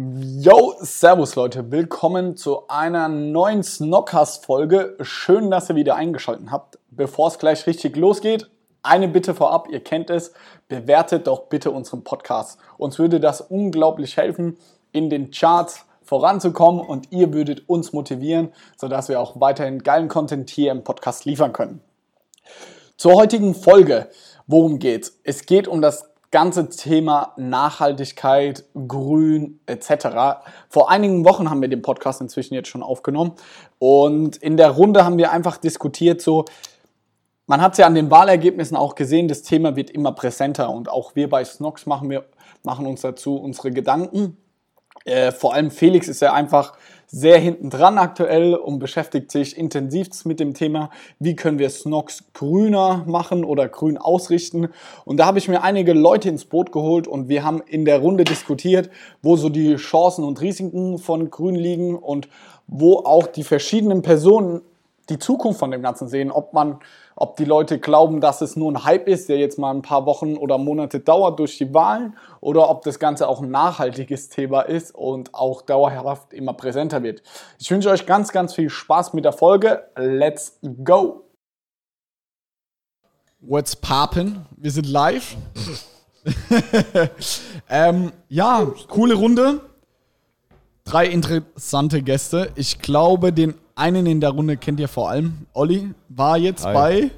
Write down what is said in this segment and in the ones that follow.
Yo, Servus Leute, willkommen zu einer neuen Snockcast-Folge. Schön, dass ihr wieder eingeschaltet habt. Bevor es gleich richtig losgeht, eine Bitte vorab, ihr kennt es, bewertet doch bitte unseren Podcast. Uns würde das unglaublich helfen, in den Charts voranzukommen und ihr würdet uns motivieren, sodass wir auch weiterhin geilen Content hier im Podcast liefern können. Zur heutigen Folge, worum geht's? Es geht um das ganze Thema Nachhaltigkeit, Grün etc. Vor einigen Wochen haben wir den Podcast inzwischen jetzt schon aufgenommen und in der Runde haben wir einfach diskutiert so, man hat es ja an den Wahlergebnissen auch gesehen, das Thema wird immer präsenter und auch wir bei Snox machen, machen uns dazu unsere Gedanken. Äh, vor allem Felix ist ja einfach sehr hinten dran aktuell und beschäftigt sich intensiv mit dem Thema, wie können wir Snox grüner machen oder grün ausrichten. Und da habe ich mir einige Leute ins Boot geholt und wir haben in der Runde diskutiert, wo so die Chancen und Risiken von grün liegen und wo auch die verschiedenen Personen die Zukunft von dem Ganzen sehen, ob man ob die Leute glauben, dass es nur ein Hype ist, der jetzt mal ein paar Wochen oder Monate dauert durch die Wahlen, oder ob das Ganze auch ein nachhaltiges Thema ist und auch dauerhaft immer präsenter wird. Ich wünsche euch ganz, ganz viel Spaß mit der Folge. Let's go! What's poppin'? Wir sind live. ähm, ja, coole Runde. Drei interessante Gäste. Ich glaube, den einen in der Runde kennt ihr vor allem. Olli war jetzt Hi. bei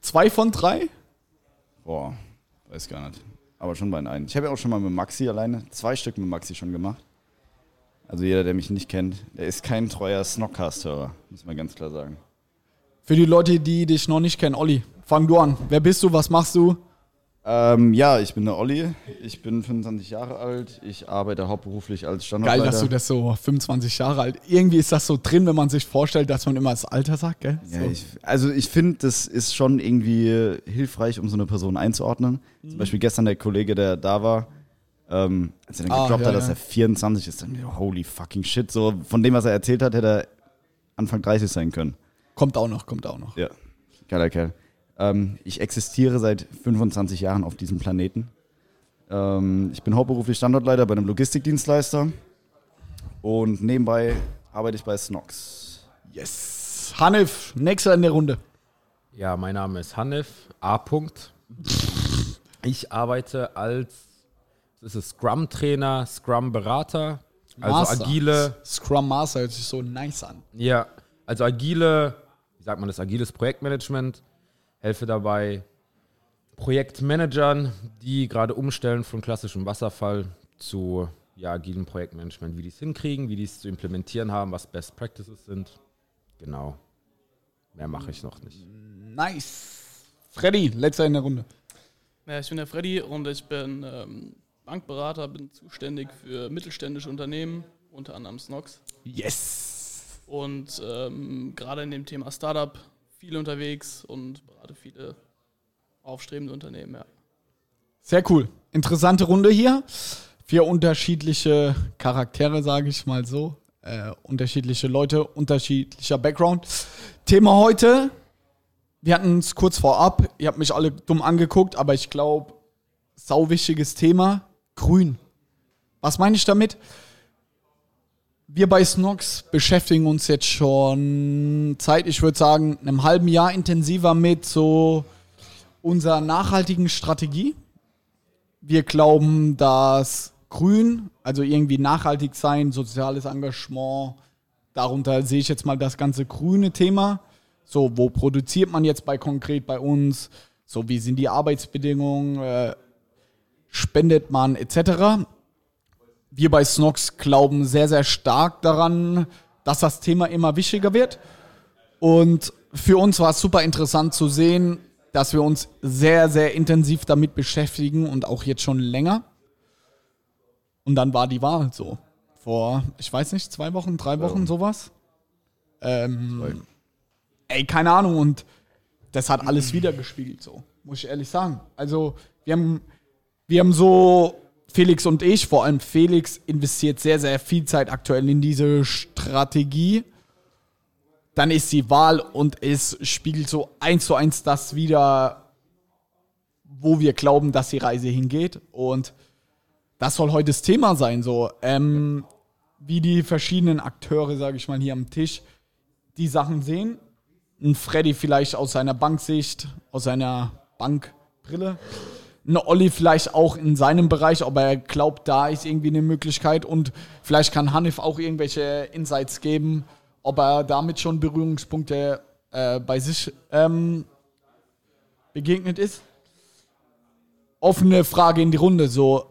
zwei von drei. Boah, weiß gar nicht. Aber schon bei einem. Ich habe ja auch schon mal mit Maxi alleine, zwei Stück mit Maxi schon gemacht. Also jeder, der mich nicht kennt, der ist kein treuer Snockcast-Hörer, muss man ganz klar sagen. Für die Leute, die dich noch nicht kennen, Olli, fang du an. Wer bist du? Was machst du? Ähm, ja, ich bin der Olli. Ich bin 25 Jahre alt. Ich arbeite hauptberuflich als Standortleiter. Geil, dass du das so 25 Jahre alt. Irgendwie ist das so drin, wenn man sich vorstellt, dass man immer das Alter sagt, gell? Ja, ich, also ich finde, das ist schon irgendwie hilfreich, um so eine Person einzuordnen. Mhm. Zum Beispiel gestern der Kollege, der da war, ähm, als er dann ah, geglaubt ja, hat, dass ja. er 24 ist, dann holy fucking shit. So von dem, was er erzählt hat, hätte er Anfang 30 sein können. Kommt auch noch, kommt auch noch. Ja, geiler Kerl. Ähm, ich existiere seit 25 Jahren auf diesem Planeten. Ähm, ich bin hauptberuflich Standortleiter bei einem Logistikdienstleister und nebenbei arbeite ich bei Snox. Yes. Hanif, nächster in der Runde. Ja, mein Name ist Hanif A. Ich arbeite als das ist Scrum-Trainer, Scrum-Berater, also agile. Scrum Master hört sich so nice an. Ja, also agile, wie sagt man das, agiles Projektmanagement helfe dabei Projektmanagern, die gerade umstellen von klassischem Wasserfall zu ja, agilem Projektmanagement, wie die es hinkriegen, wie die es zu implementieren haben, was Best Practices sind. Genau. Mehr mache ich noch nicht. Nice. Freddy, letzter in der Runde. Ja, ich bin der Freddy und ich bin ähm, Bankberater, bin zuständig für mittelständische Unternehmen, unter anderem Snox. Yes! Und ähm, gerade in dem Thema Startup viel unterwegs und berate viele aufstrebende Unternehmen, ja. Sehr cool. Interessante Runde hier. Vier unterschiedliche Charaktere, sage ich mal so. Äh, unterschiedliche Leute, unterschiedlicher Background. Thema heute, wir hatten es kurz vorab, ihr habt mich alle dumm angeguckt, aber ich glaube, sau wichtiges Thema, grün. Was meine ich damit? Wir bei Snox beschäftigen uns jetzt schon Zeit, ich würde sagen, einem halben Jahr intensiver mit so unserer nachhaltigen Strategie. Wir glauben, dass Grün, also irgendwie nachhaltig sein, soziales Engagement, darunter sehe ich jetzt mal das ganze grüne Thema. So, wo produziert man jetzt bei konkret bei uns? So, wie sind die Arbeitsbedingungen? Äh, spendet man etc wir bei Snox glauben sehr, sehr stark daran, dass das Thema immer wichtiger wird. Und für uns war es super interessant zu sehen, dass wir uns sehr, sehr intensiv damit beschäftigen und auch jetzt schon länger. Und dann war die Wahl so. Vor, ich weiß nicht, zwei Wochen, drei Wochen, sowas. Ähm, ey, keine Ahnung. Und das hat alles wiedergespiegelt, so, muss ich ehrlich sagen. Also, wir haben, wir haben so Felix und ich, vor allem Felix, investiert sehr, sehr viel Zeit aktuell in diese Strategie. Dann ist die Wahl und es spiegelt so eins zu eins das wieder, wo wir glauben, dass die Reise hingeht. Und das soll heute das Thema sein, so. Ähm, wie die verschiedenen Akteure, sage ich mal, hier am Tisch die Sachen sehen. Ein Freddy vielleicht aus seiner Banksicht, aus seiner Bankbrille. Ein Olli vielleicht auch in seinem Bereich, ob er glaubt, da ist irgendwie eine Möglichkeit. Und vielleicht kann Hanif auch irgendwelche Insights geben, ob er damit schon Berührungspunkte äh, bei sich ähm, begegnet ist. Offene Frage in die Runde, so,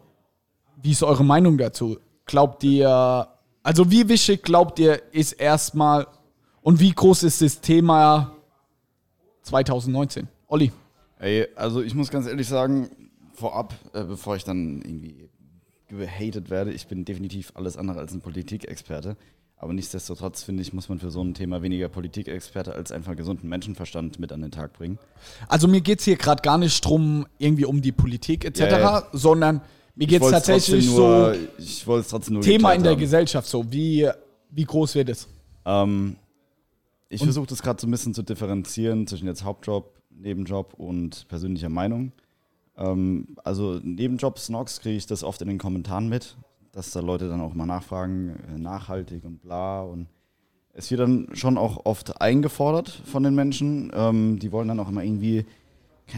wie ist eure Meinung dazu? Glaubt ihr, also wie wichtig glaubt ihr, ist erstmal und wie groß ist das Thema 2019? Olli. Ey, also ich muss ganz ehrlich sagen, vorab, äh, bevor ich dann irgendwie gehatet werde, ich bin definitiv alles andere als ein Politikexperte. Aber nichtsdestotrotz, finde ich, muss man für so ein Thema weniger Politikexperte als einfach gesunden Menschenverstand mit an den Tag bringen. Also mir geht es hier gerade gar nicht drum, irgendwie um die Politik etc., ja, ja. sondern mir geht es tatsächlich nur, so ich es trotzdem nur Thema in der haben. Gesellschaft so. Wie, wie groß wird es? Ähm, ich versuche das gerade so ein bisschen zu differenzieren zwischen jetzt Hauptjob, Nebenjob und persönlicher Meinung. Ähm, also Nebenjobs, Snox, kriege ich das oft in den Kommentaren mit dass da Leute dann auch mal nachfragen, äh, nachhaltig und bla. Und es wird dann schon auch oft eingefordert von den Menschen. Ähm, die wollen dann auch immer irgendwie,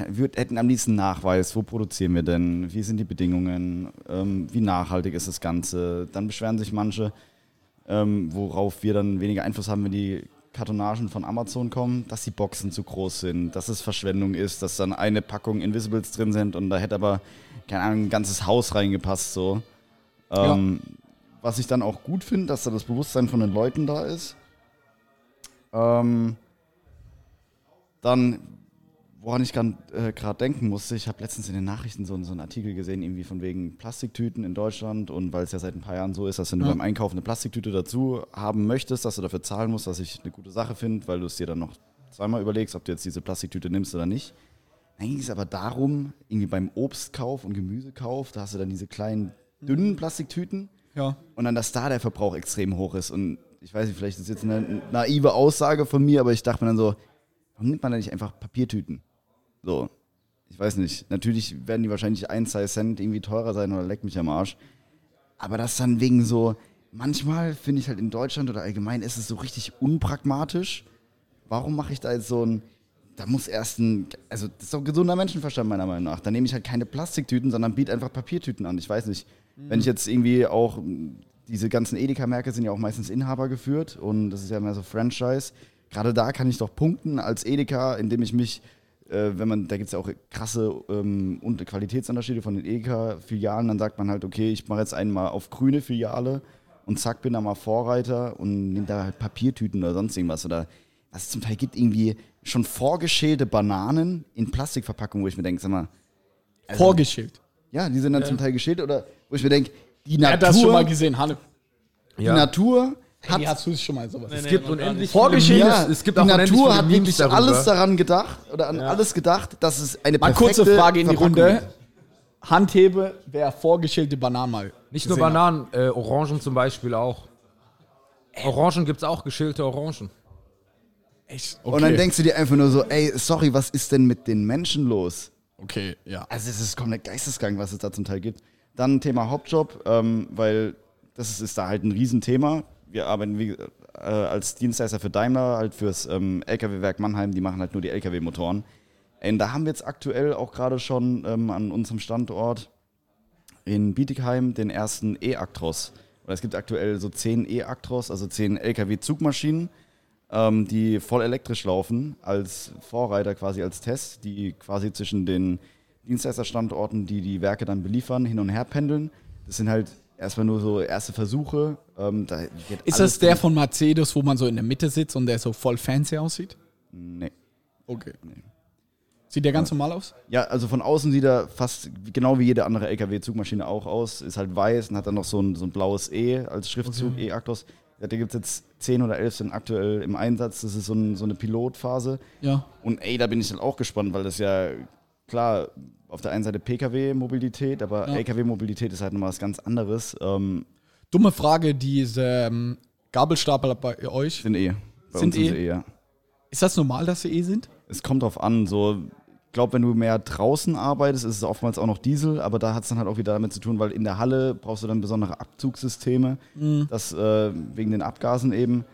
wir hätten am liebsten Nachweis, wo produzieren wir denn, wie sind die Bedingungen, ähm, wie nachhaltig ist das Ganze. Dann beschweren sich manche, ähm, worauf wir dann weniger Einfluss haben, wenn die Kartonagen von Amazon kommen, dass die Boxen zu groß sind, dass es Verschwendung ist, dass dann eine Packung Invisibles drin sind und da hätte aber, keine Ahnung, ein ganzes Haus reingepasst so. Ähm, ja. Was ich dann auch gut finde, dass da das Bewusstsein von den Leuten da ist. Ähm, dann, woran ich gerade äh, denken musste, ich habe letztens in den Nachrichten so, so, einen Artikel gesehen, irgendwie von wegen Plastiktüten in Deutschland und weil es ja seit ein paar Jahren so ist, dass wenn du beim Einkaufen eine Plastiktüte dazu haben möchtest, dass du dafür zahlen musst, was ich eine gute Sache finde, weil du es dir dann noch zweimal überlegst, ob du jetzt diese Plastiktüte nimmst oder nicht. Dann ging es aber darum, irgendwie beim Obstkauf und Gemüsekauf, da hast du dann diese kleinen dünnen Plastiktüten. Ja. Und dann, dass da der Verbrauch extrem hoch ist. Und ich weiß nicht, vielleicht ist das jetzt eine naive Aussage von mir, aber ich dachte mir dann so, warum nimmt man da nicht einfach Papiertüten? So, ich weiß nicht. Natürlich werden die wahrscheinlich ein, zwei Cent irgendwie teurer sein oder leckt mich am Arsch. Aber das dann wegen so, manchmal finde ich halt in Deutschland oder allgemein ist es so richtig unpragmatisch. Warum mache ich da jetzt so ein, da muss erst ein, also das ist doch gesunder Menschenverstand meiner Meinung nach. Da nehme ich halt keine Plastiktüten, sondern biete einfach Papiertüten an. Ich weiß nicht, mhm. wenn ich jetzt irgendwie auch, diese ganzen Edeka-Märkte sind ja auch meistens Inhaber geführt und das ist ja mehr so Franchise. Gerade da kann ich doch punkten als Edeka, indem ich mich, äh, wenn man, da gibt es ja auch krasse ähm, Qualitätsunterschiede von den Edeka-Filialen, dann sagt man halt, okay, ich mache jetzt einmal auf grüne Filiale und zack, bin da mal Vorreiter und nehme da halt Papiertüten oder sonst irgendwas. Oder was es zum Teil gibt, irgendwie schon vorgeschälte Bananen in Plastikverpackung, wo ich mir denke, sag mal. Also, Vorgeschält. Ja, die sind dann ja. zum Teil geschält oder wo ich mir denke, die Natur. Er hat das schon mal gesehen, Hanne. Die ja. Natur hat. Hey, hast du schon mal sowas? Nee, es gibt unendlich Vorgeschält. Ja, es gibt die Natur hat wirklich darüber. alles daran gedacht oder an ja. alles gedacht, dass es eine mal kurze Frage in die Runde. Handhebe, wer vorgeschälte Bananen mal. Nicht nur Bananen, äh, Orangen zum Beispiel auch. Orangen gibt es auch, geschälte Orangen. Echt? Okay. Und dann denkst du dir einfach nur so, ey, sorry, was ist denn mit den Menschen los? Okay, ja. Also es ist komplett geistesgang, was es da zum Teil gibt. Dann Thema Hauptjob, ähm, weil das ist, ist, da halt ein Riesenthema. Wir arbeiten wie, äh, als Dienstleister für Daimler, halt fürs ähm, LKW-Werk Mannheim, die machen halt nur die LKW-Motoren. Und da haben wir jetzt aktuell auch gerade schon ähm, an unserem Standort in Bietigheim den ersten E-Actros. Es gibt aktuell so zehn E-Actros, also zehn LKW-Zugmaschinen ähm, die voll elektrisch laufen, als Vorreiter quasi als Test, die quasi zwischen den Dienstleisterstandorten, die die Werke dann beliefern, hin und her pendeln. Das sind halt erstmal nur so erste Versuche. Ähm, da ist das der von Mercedes, wo man so in der Mitte sitzt und der so voll fancy aussieht? Nee. Okay. Nee. Sieht der ganz ja. normal aus? Ja, also von außen sieht er fast genau wie jede andere LKW-Zugmaschine auch aus. Ist halt weiß und hat dann noch so ein, so ein blaues E als Schriftzug, okay. E-Actos. Da gibt es jetzt zehn oder elf sind aktuell im Einsatz. Das ist so, ein, so eine Pilotphase. Ja. Und ey, da bin ich dann auch gespannt, weil das ja klar auf der einen Seite Pkw-Mobilität, aber ja. Lkw-Mobilität ist halt nochmal was ganz anderes. Ähm, Dumme Frage, diese ähm, Gabelstapler bei euch sind eh. Bei sind, eh. eh ja. Ist das normal, dass sie eh sind? Es kommt drauf an, so glaube, wenn du mehr draußen arbeitest, ist es oftmals auch noch Diesel, aber da hat es dann halt auch wieder damit zu tun, weil in der Halle brauchst du dann besondere Abzugssysteme, mhm. das äh, wegen den Abgasen eben.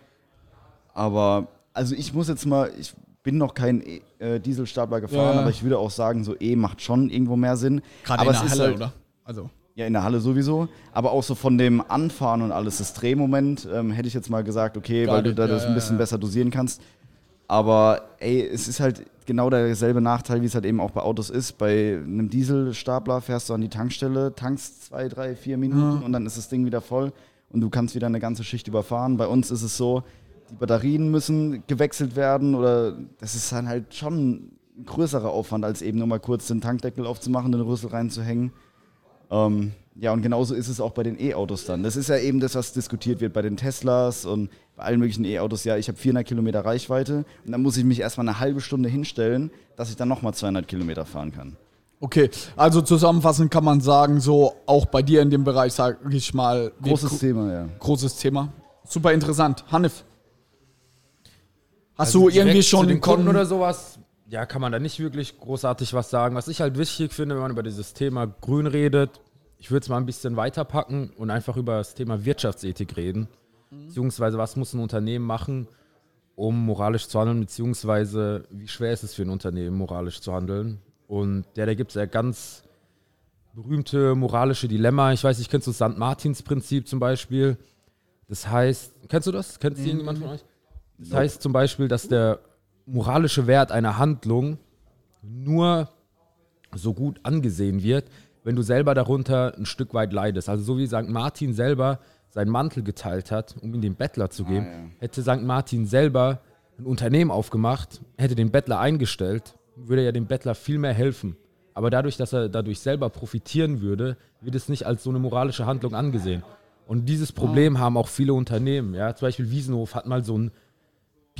Aber also ich muss jetzt mal, ich bin noch kein äh, Dieselstapler gefahren, ja. aber ich würde auch sagen, so E macht schon irgendwo mehr Sinn. Gerade in der Halle, halt, oder? Also. Ja, in der Halle sowieso. Aber auch so von dem Anfahren und alles, das Drehmoment, ähm, hätte ich jetzt mal gesagt, okay, Gar weil du da ja, das ein bisschen ja, besser dosieren kannst. Aber ey, es ist halt genau derselbe Nachteil, wie es halt eben auch bei Autos ist. Bei einem Dieselstapler fährst du an die Tankstelle, tankst zwei, drei, vier Minuten und dann ist das Ding wieder voll und du kannst wieder eine ganze Schicht überfahren. Bei uns ist es so, die Batterien müssen gewechselt werden oder das ist dann halt schon ein größerer Aufwand, als eben nur mal kurz den Tankdeckel aufzumachen, den Rüssel reinzuhängen. Ähm, ja, und genauso ist es auch bei den E-Autos dann. Das ist ja eben das, was diskutiert wird bei den Teslas und bei allen möglichen E-Autos. Ja, ich habe 400 Kilometer Reichweite und dann muss ich mich erstmal eine halbe Stunde hinstellen, dass ich dann nochmal 200 Kilometer fahren kann. Okay, also zusammenfassend kann man sagen, so auch bei dir in dem Bereich, sage ich mal. Großes Thema, ja. Großes Thema. Super interessant. Hanif, Hast also du irgendwie schon den Kunden oder sowas? Ja, kann man da nicht wirklich großartig was sagen. Was ich halt wichtig finde, wenn man über dieses Thema Grün redet, ich würde es mal ein bisschen weiterpacken und einfach über das Thema Wirtschaftsethik reden. Mhm. Beziehungsweise, was muss ein Unternehmen machen, um moralisch zu handeln, beziehungsweise wie schwer ist es für ein Unternehmen, moralisch zu handeln. Und ja, da gibt es ja ganz berühmte moralische Dilemma. Ich weiß nicht, kennst du das St. Martins Prinzip zum Beispiel? Das heißt, kennst du das? Kennt mhm. irgendjemand von euch? Das heißt zum Beispiel, dass der moralische Wert einer Handlung nur so gut angesehen wird, wenn du selber darunter ein Stück weit leidest. Also so wie St. Martin selber seinen Mantel geteilt hat, um ihn dem Bettler zu geben, ah, ja. hätte St. Martin selber ein Unternehmen aufgemacht, hätte den Bettler eingestellt, würde er dem Bettler viel mehr helfen. Aber dadurch, dass er dadurch selber profitieren würde, wird es nicht als so eine moralische Handlung angesehen. Und dieses Problem ah. haben auch viele Unternehmen. Ja? Zum Beispiel Wiesenhof hat mal so ein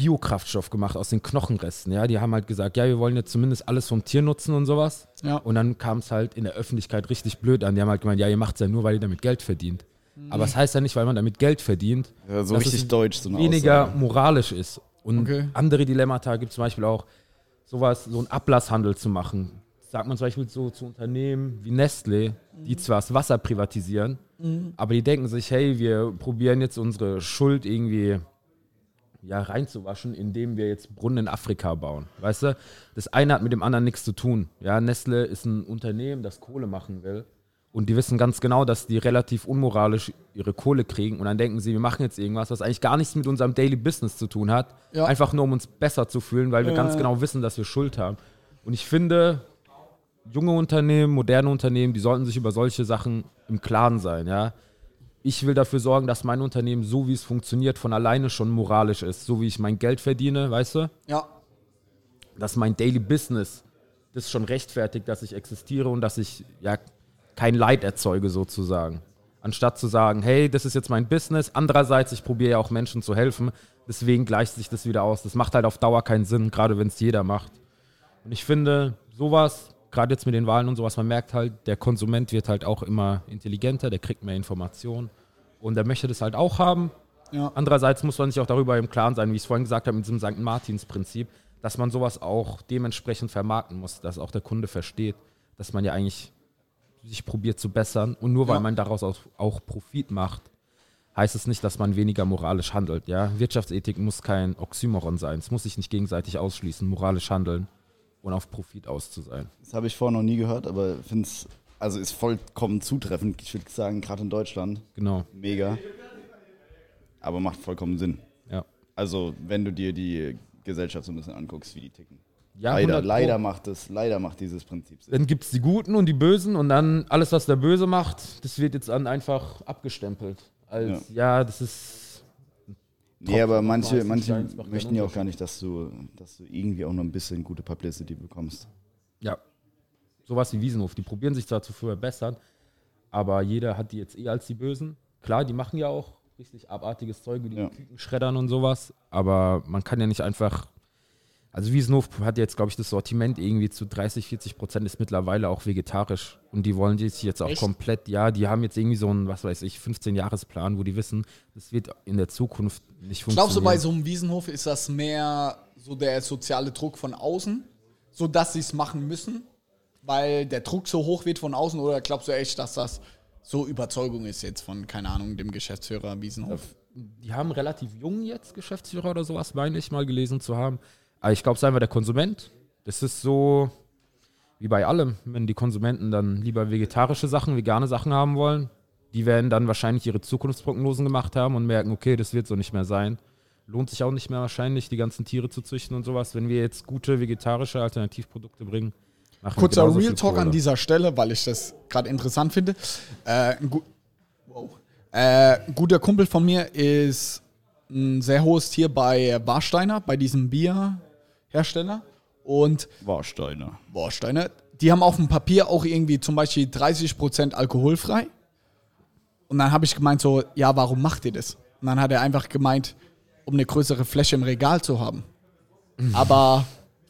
Biokraftstoff gemacht aus den Knochenresten. Ja, die haben halt gesagt, ja, wir wollen jetzt zumindest alles vom Tier nutzen und sowas. Ja. Und dann kam es halt in der Öffentlichkeit richtig blöd an. Die haben halt gemeint, ja, ihr macht es ja nur, weil ihr damit Geld verdient. Mhm. Aber es das heißt ja nicht, weil man damit Geld verdient, ja, so dass richtig es deutsch, so weniger Aussage. moralisch ist. Und okay. andere Dilemmata gibt es zum Beispiel auch, sowas, so einen Ablasshandel zu machen. Sagt man zum Beispiel so zu Unternehmen wie Nestle, die zwar das Wasser privatisieren, mhm. aber die denken sich, hey, wir probieren jetzt unsere Schuld irgendwie ja, reinzuwaschen, indem wir jetzt Brunnen in Afrika bauen. Weißt du? Das eine hat mit dem anderen nichts zu tun. Ja, Nestle ist ein Unternehmen, das Kohle machen will. Und die wissen ganz genau, dass die relativ unmoralisch ihre Kohle kriegen. Und dann denken sie, wir machen jetzt irgendwas, was eigentlich gar nichts mit unserem Daily Business zu tun hat. Ja. Einfach nur, um uns besser zu fühlen, weil wir ja. ganz genau wissen, dass wir Schuld haben. Und ich finde, junge Unternehmen, moderne Unternehmen, die sollten sich über solche Sachen im Klaren sein. Ja? Ich will dafür sorgen, dass mein Unternehmen, so wie es funktioniert, von alleine schon moralisch ist. So wie ich mein Geld verdiene, weißt du? Ja. Dass mein Daily Business das schon rechtfertigt, dass ich existiere und dass ich ja kein Leid erzeuge, sozusagen. Anstatt zu sagen, hey, das ist jetzt mein Business. Andererseits, ich probiere ja auch Menschen zu helfen. Deswegen gleicht sich das wieder aus. Das macht halt auf Dauer keinen Sinn, gerade wenn es jeder macht. Und ich finde, sowas gerade jetzt mit den Wahlen und sowas, man merkt halt, der Konsument wird halt auch immer intelligenter, der kriegt mehr Informationen und der möchte das halt auch haben. Ja. Andererseits muss man sich auch darüber im Klaren sein, wie ich es vorhin gesagt habe, mit diesem St. Martins-Prinzip, dass man sowas auch dementsprechend vermarkten muss, dass auch der Kunde versteht, dass man ja eigentlich sich probiert zu bessern und nur weil ja. man daraus auch, auch Profit macht, heißt es nicht, dass man weniger moralisch handelt. Ja? Wirtschaftsethik muss kein Oxymoron sein. Es muss sich nicht gegenseitig ausschließen, moralisch handeln und auf Profit aus zu sein. Das habe ich vorher noch nie gehört, aber finde es, also ist vollkommen zutreffend. Ich würde sagen, gerade in Deutschland. Genau. Mega. Aber macht vollkommen Sinn. Ja. Also, wenn du dir die Gesellschaft so ein bisschen anguckst, wie die ticken. Ja, leider, leider macht es, leider macht dieses Prinzip Sinn. Dann gibt es die Guten und die Bösen und dann alles, was der Böse macht, das wird jetzt dann einfach abgestempelt. Als ja, ja das ist Nee, aber manche, manche möchten ja auch gar nicht, dass du, dass du irgendwie auch noch ein bisschen gute Publicity bekommst. Ja. Sowas wie Wiesenhof, die probieren sich zwar zu verbessern, aber jeder hat die jetzt eh als die Bösen. Klar, die machen ja auch richtig abartiges Zeug, wie die ja. Küken schreddern und sowas, aber man kann ja nicht einfach also Wiesenhof hat jetzt, glaube ich, das Sortiment irgendwie zu 30, 40 Prozent ist mittlerweile auch vegetarisch. Und die wollen sich jetzt auch Echt? komplett, ja, die haben jetzt irgendwie so einen, was weiß ich, 15-Jahres-Plan, wo die wissen, das wird in der Zukunft nicht funktionieren. Glaubst du, bei so einem Wiesenhof ist das mehr so der soziale Druck von außen? sodass sie es machen müssen, weil der Druck so hoch wird von außen? Oder glaubst du echt, dass das so Überzeugung ist jetzt von, keine Ahnung, dem Geschäftsführer Wiesenhof? Die haben relativ jung jetzt Geschäftsführer oder sowas, meine ich mal gelesen zu haben. Aber ich glaube, es ist einfach der Konsument. Das ist so wie bei allem, wenn die Konsumenten dann lieber vegetarische Sachen, vegane Sachen haben wollen, die werden dann wahrscheinlich ihre Zukunftsprognosen gemacht haben und merken, okay, das wird so nicht mehr sein. Lohnt sich auch nicht mehr wahrscheinlich, die ganzen Tiere zu züchten und sowas. Wenn wir jetzt gute vegetarische Alternativprodukte bringen, machen Kurzer wir Real Talk an dieser Stelle, weil ich das gerade interessant finde. Äh, ein, gu wow. äh, ein guter Kumpel von mir ist ein sehr hohes Tier bei Warsteiner, bei diesem Bierhersteller. Und Warsteiner. Warsteiner. Die haben auf dem Papier auch irgendwie zum Beispiel 30% alkoholfrei. Und dann habe ich gemeint so, ja, warum macht ihr das? Und dann hat er einfach gemeint, um eine größere Fläche im Regal zu haben. Mhm. Aber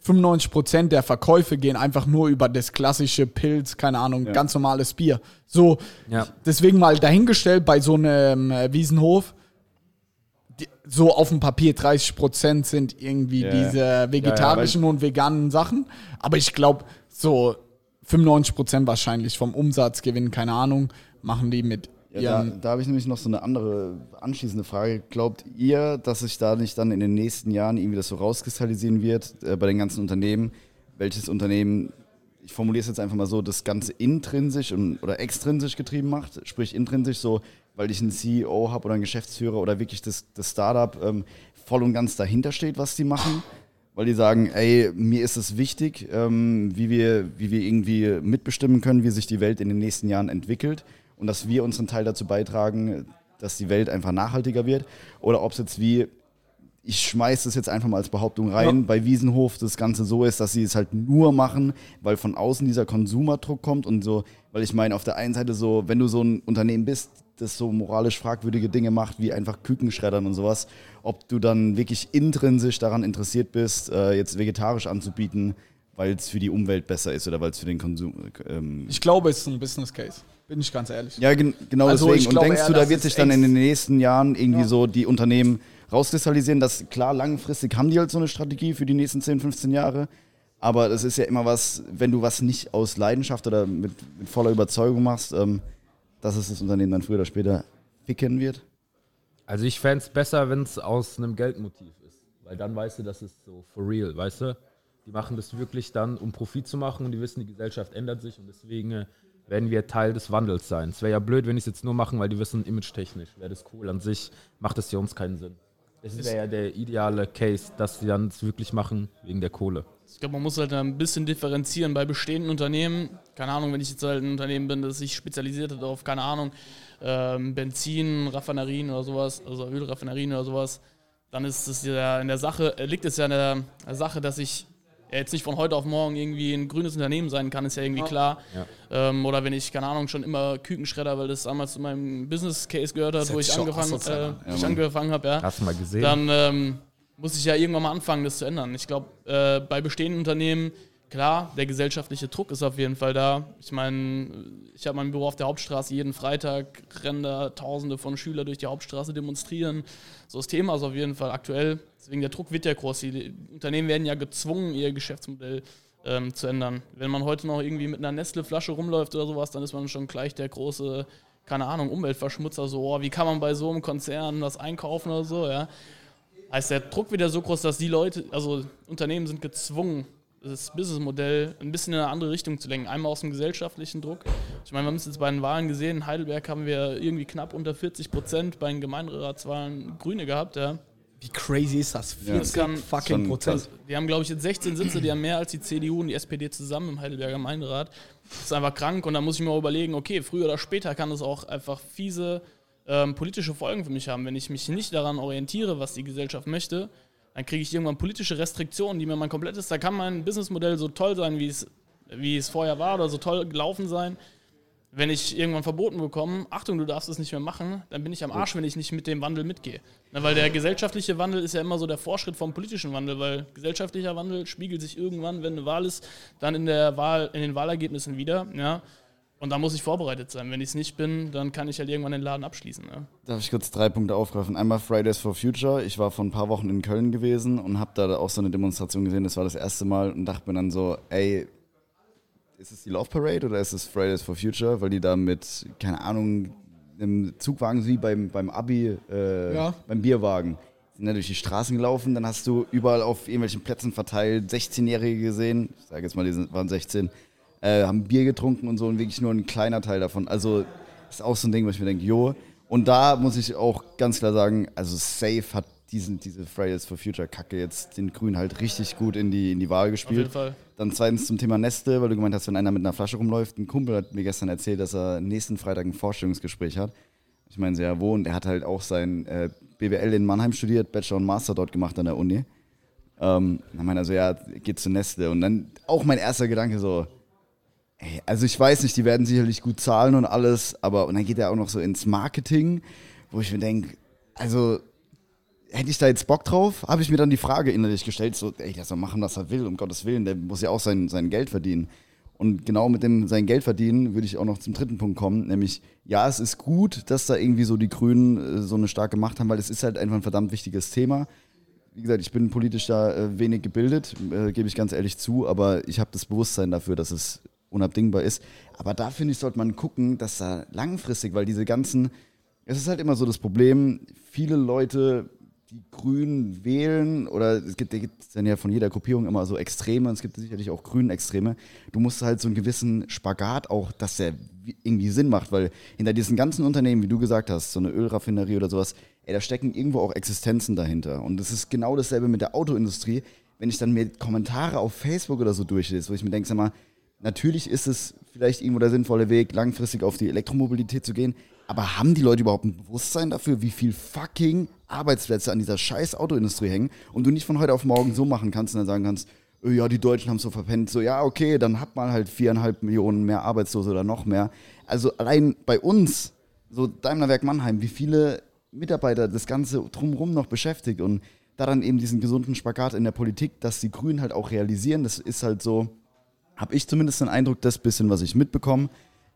95% der Verkäufe gehen einfach nur über das klassische Pilz, keine Ahnung, ja. ganz normales Bier. So, ja. deswegen mal dahingestellt bei so einem äh, Wiesenhof, die, so auf dem Papier 30% sind irgendwie ja. diese vegetarischen und veganen Sachen. Aber ich glaube, so 95% wahrscheinlich vom Umsatzgewinn, keine Ahnung, machen die mit ja, da, da habe ich nämlich noch so eine andere anschließende Frage. Glaubt ihr, dass sich da nicht dann in den nächsten Jahren irgendwie das so rauskristallisieren wird äh, bei den ganzen Unternehmen? Welches Unternehmen, ich formuliere es jetzt einfach mal so, das Ganze intrinsisch und, oder extrinsisch getrieben macht? Sprich intrinsisch so, weil ich einen CEO habe oder einen Geschäftsführer oder wirklich das, das Startup ähm, voll und ganz dahinter steht, was die machen? Weil die sagen, ey, mir ist es wichtig, ähm, wie, wir, wie wir irgendwie mitbestimmen können, wie sich die Welt in den nächsten Jahren entwickelt und dass wir unseren Teil dazu beitragen, dass die Welt einfach nachhaltiger wird. Oder ob es jetzt wie, ich schmeiße es jetzt einfach mal als Behauptung rein, ja. bei Wiesenhof das Ganze so ist, dass sie es halt nur machen, weil von außen dieser Konsumerdruck kommt und so, weil ich meine, auf der einen Seite so, wenn du so ein Unternehmen bist, das so moralisch fragwürdige Dinge macht, wie einfach Kükenschreddern und sowas, ob du dann wirklich intrinsisch daran interessiert bist, äh, jetzt vegetarisch anzubieten, weil es für die Umwelt besser ist oder weil es für den Konsum. Ähm ich glaube, es ist ein Business Case. Bin ich ganz ehrlich. Ja, gen genau also deswegen. Und denkst eher, du, da wird sich dann in den nächsten Jahren irgendwie ja. so die Unternehmen rauskristallisieren, dass klar, langfristig haben die halt so eine Strategie für die nächsten 10, 15 Jahre. Aber das ist ja immer was, wenn du was nicht aus Leidenschaft oder mit, mit voller Überzeugung machst, ähm, dass es das Unternehmen dann früher oder später ficken wird. Also ich fände es besser, wenn es aus einem Geldmotiv ist. Weil dann weißt du, das ist so for real, weißt du? Die machen das wirklich dann, um Profit zu machen und die wissen, die Gesellschaft ändert sich und deswegen äh, werden wir Teil des Wandels sein. Es wäre ja blöd, wenn ich es jetzt nur machen, weil die wissen, image-technisch wäre das cool. An sich macht es für uns keinen Sinn. Das wäre ja der ideale Case, dass sie dann es wirklich machen wegen der Kohle. Ich glaube, man muss halt ein bisschen differenzieren bei bestehenden Unternehmen. Keine Ahnung, wenn ich jetzt halt ein Unternehmen bin, das sich spezialisiert hat auf, keine Ahnung, ähm, Benzin, Raffinerien oder sowas, also Ölraffinerien oder sowas, dann ist es ja in der Sache, liegt es ja in der Sache, dass ich jetzt nicht von heute auf morgen irgendwie ein grünes Unternehmen sein kann, ist ja irgendwie klar. Ja. Ähm, oder wenn ich, keine Ahnung, schon immer Kükenschredder, weil das damals zu meinem Business Case gehört hat, wo ich angefangen, äh, ja, ich angefangen habe, ja. Hast du mal gesehen? Dann ähm, muss ich ja irgendwann mal anfangen, das zu ändern. Ich glaube, äh, bei bestehenden Unternehmen klar, der gesellschaftliche Druck ist auf jeden Fall da. Ich meine, ich habe mein Büro auf der Hauptstraße, jeden Freitag rennen da Tausende von Schülern durch die Hauptstraße demonstrieren. So das Thema ist auf jeden Fall aktuell. Deswegen der Druck wird ja groß. Die Unternehmen werden ja gezwungen, ihr Geschäftsmodell ähm, zu ändern. Wenn man heute noch irgendwie mit einer Nestle-Flasche rumläuft oder sowas, dann ist man schon gleich der große, keine Ahnung, Umweltverschmutzer. So, oh, wie kann man bei so einem Konzern was einkaufen oder so, ja. Heißt der Druck wieder so groß, dass die Leute, also Unternehmen sind gezwungen, das Businessmodell ein bisschen in eine andere Richtung zu lenken. Einmal aus dem gesellschaftlichen Druck. Ich meine, wir haben es jetzt bei den Wahlen gesehen. In Heidelberg haben wir irgendwie knapp unter 40 Prozent bei den Gemeinderatswahlen Grüne gehabt. Ja. Wie crazy ist das? 40 ja. fucking Prozent. Die haben, glaube ich, jetzt 16 Sitze, die haben mehr als die CDU und die SPD zusammen im Heidelberger Gemeinderat. Das ist einfach krank und da muss ich mir auch überlegen, okay, früher oder später kann das auch einfach fiese ähm, politische Folgen für mich haben, wenn ich mich nicht daran orientiere, was die Gesellschaft möchte dann kriege ich irgendwann politische Restriktionen, die mir mein komplettes, da kann mein Businessmodell so toll sein, wie es, wie es vorher war oder so toll gelaufen sein. Wenn ich irgendwann verboten bekomme, Achtung, du darfst es nicht mehr machen, dann bin ich am Arsch, wenn ich nicht mit dem Wandel mitgehe. Na, weil der gesellschaftliche Wandel ist ja immer so der Vorschritt vom politischen Wandel, weil gesellschaftlicher Wandel spiegelt sich irgendwann, wenn eine Wahl ist, dann in der Wahl, in den Wahlergebnissen wieder. Ja. Und da muss ich vorbereitet sein. Wenn ich es nicht bin, dann kann ich halt irgendwann den Laden abschließen. Ne? Darf ich kurz drei Punkte aufgreifen? Einmal Fridays for Future. Ich war vor ein paar Wochen in Köln gewesen und habe da auch so eine Demonstration gesehen. Das war das erste Mal und dachte mir dann so, ey, ist es die Love Parade oder ist es Fridays for Future? Weil die da mit, keine Ahnung, einem Zugwagen wie beim, beim Abi, äh, ja. beim Bierwagen, sind da durch die Straßen gelaufen. Dann hast du überall auf irgendwelchen Plätzen verteilt 16-Jährige gesehen. Ich sage jetzt mal, die waren 16 äh, haben Bier getrunken und so und wirklich nur ein kleiner Teil davon. Also ist auch so ein Ding, wo ich mir denke, jo. Und da muss ich auch ganz klar sagen, also Safe hat diesen, diese Fridays for Future Kacke jetzt den Grünen halt richtig gut in die, in die Wahl gespielt. Auf jeden Fall. Dann zweitens zum Thema Neste, weil du gemeint hast, wenn einer mit einer Flasche rumläuft. Ein Kumpel hat mir gestern erzählt, dass er nächsten Freitag ein Vorstellungsgespräch hat. Ich meine, sehr wo und er hat halt auch sein äh, BWL in Mannheim studiert, Bachelor und Master dort gemacht an der Uni. Ähm, dann meinte er so, ja, geht zu Neste. Und dann auch mein erster Gedanke so, Also ich weiß nicht, die werden sicherlich gut zahlen und alles, aber und dann geht er auch noch so ins Marketing, wo ich mir denke, also hätte ich da jetzt Bock drauf, habe ich mir dann die Frage innerlich gestellt, so, ey, der soll machen, was er will, um Gottes Willen, der muss ja auch sein, sein Geld verdienen. Und genau mit dem sein Geld verdienen würde ich auch noch zum dritten Punkt kommen, nämlich, ja, es ist gut, dass da irgendwie so die Grünen äh, so eine starke Macht haben, weil es ist halt einfach ein verdammt wichtiges Thema. Wie gesagt, ich bin politisch da äh, wenig gebildet, äh, gebe ich ganz ehrlich zu, aber ich habe das Bewusstsein dafür, dass es unabdingbar ist. Aber da finde ich, sollte man gucken, dass da langfristig, weil diese ganzen, es ist halt immer so das Problem, viele Leute, die Grünen wählen, oder es gibt, es dann ja von jeder Gruppierung immer so Extreme, und es gibt sicherlich auch Grünen Extreme. Du musst halt so einen gewissen Spagat auch, dass der irgendwie Sinn macht, weil hinter diesen ganzen Unternehmen, wie du gesagt hast, so eine Ölraffinerie oder sowas, ey, da stecken irgendwo auch Existenzen dahinter. Und es ist genau dasselbe mit der Autoindustrie. Wenn ich dann mir Kommentare auf Facebook oder so durchlese, wo ich mir denke, sag mal, Natürlich ist es vielleicht irgendwo der sinnvolle Weg, langfristig auf die Elektromobilität zu gehen. Aber haben die Leute überhaupt ein Bewusstsein dafür, wie viel fucking Arbeitsplätze an dieser scheiß Autoindustrie hängen und du nicht von heute auf morgen so machen kannst und dann sagen kannst, oh ja, die Deutschen haben es so verpennt. So, ja, okay, dann hat man halt viereinhalb Millionen mehr Arbeitslose oder noch mehr. Also allein bei uns, so Daimlerwerk Mannheim, wie viele Mitarbeiter das Ganze drumherum noch beschäftigt und daran eben diesen gesunden Spagat in der Politik, dass die Grünen halt auch realisieren, das ist halt so, habe ich zumindest den Eindruck, das bisschen, was ich mitbekomme,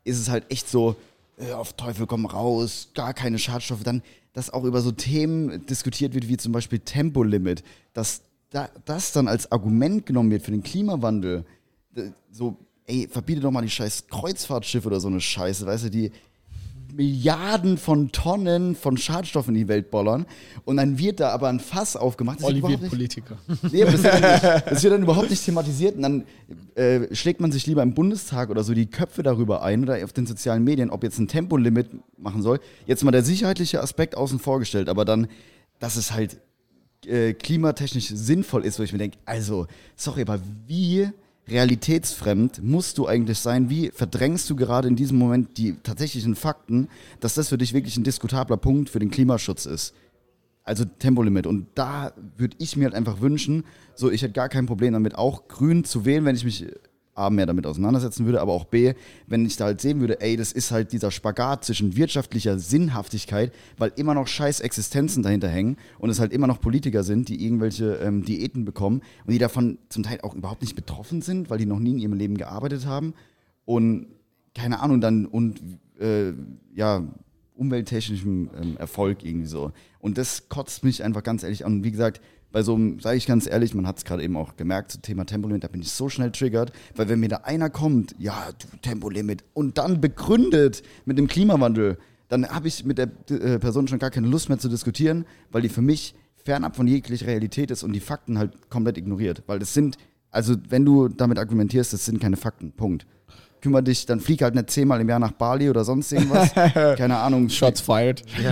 ist es halt echt so, äh, auf Teufel komm raus, gar keine Schadstoffe. Dann, dass auch über so Themen diskutiert wird, wie zum Beispiel Tempolimit, dass da, das dann als Argument genommen wird für den Klimawandel. So, ey, verbiete doch mal die scheiß Kreuzfahrtschiffe oder so eine Scheiße, weißt du, die, Milliarden von Tonnen von Schadstoffen in die Welt bollern und dann wird da aber ein Fass aufgemacht. Das Olli wird Politiker. Nee, das, wird nicht, das, wird dann überhaupt nicht thematisiert und dann äh, schlägt man sich lieber im Bundestag oder so die Köpfe darüber ein oder auf den sozialen Medien, ob jetzt ein Tempolimit machen soll. Jetzt mal der sicherheitliche Aspekt außen vor gestellt, aber dann, dass es halt äh, klimatechnisch sinnvoll ist, wo ich mir denke, also, sorry, aber wie realitätsfremd musst du eigentlich sein? Wie verdrängst du gerade in diesem Moment die tatsächlichen Fakten, dass das für dich wirklich ein diskutabler Punkt für den Klimaschutz ist? Also Tempolimit. Und da würde ich mir halt einfach wünschen, so ich hätte gar kein Problem damit, auch grün zu wählen, wenn ich mich A, mehr damit auseinandersetzen würde, aber auch B, wenn ich da halt sehen würde, ey, das ist halt dieser Spagat zwischen wirtschaftlicher Sinnhaftigkeit, weil immer noch scheiß Existenzen dahinter hängen und es halt immer noch Politiker sind, die irgendwelche ähm, Diäten bekommen und die davon zum Teil auch überhaupt nicht betroffen sind, weil die noch nie in ihrem Leben gearbeitet haben und keine Ahnung, dann und äh, ja, umwelttechnischem ähm, Erfolg irgendwie so. Und das kotzt mich einfach ganz ehrlich an. Wie gesagt, bei so einem, sage ich ganz ehrlich, man hat es gerade eben auch gemerkt, zum Thema Tempolimit, da bin ich so schnell triggert, weil wenn mir da einer kommt, ja, du Tempolimit, und dann begründet mit dem Klimawandel, dann habe ich mit der äh, Person schon gar keine Lust mehr zu diskutieren, weil die für mich fernab von jeglicher Realität ist und die Fakten halt komplett ignoriert. Weil das sind, also wenn du damit argumentierst, das sind keine Fakten. Punkt kümmere dich, dann flieg halt nicht zehnmal im Jahr nach Bali oder sonst irgendwas. Keine Ahnung. Shots fired. Ja,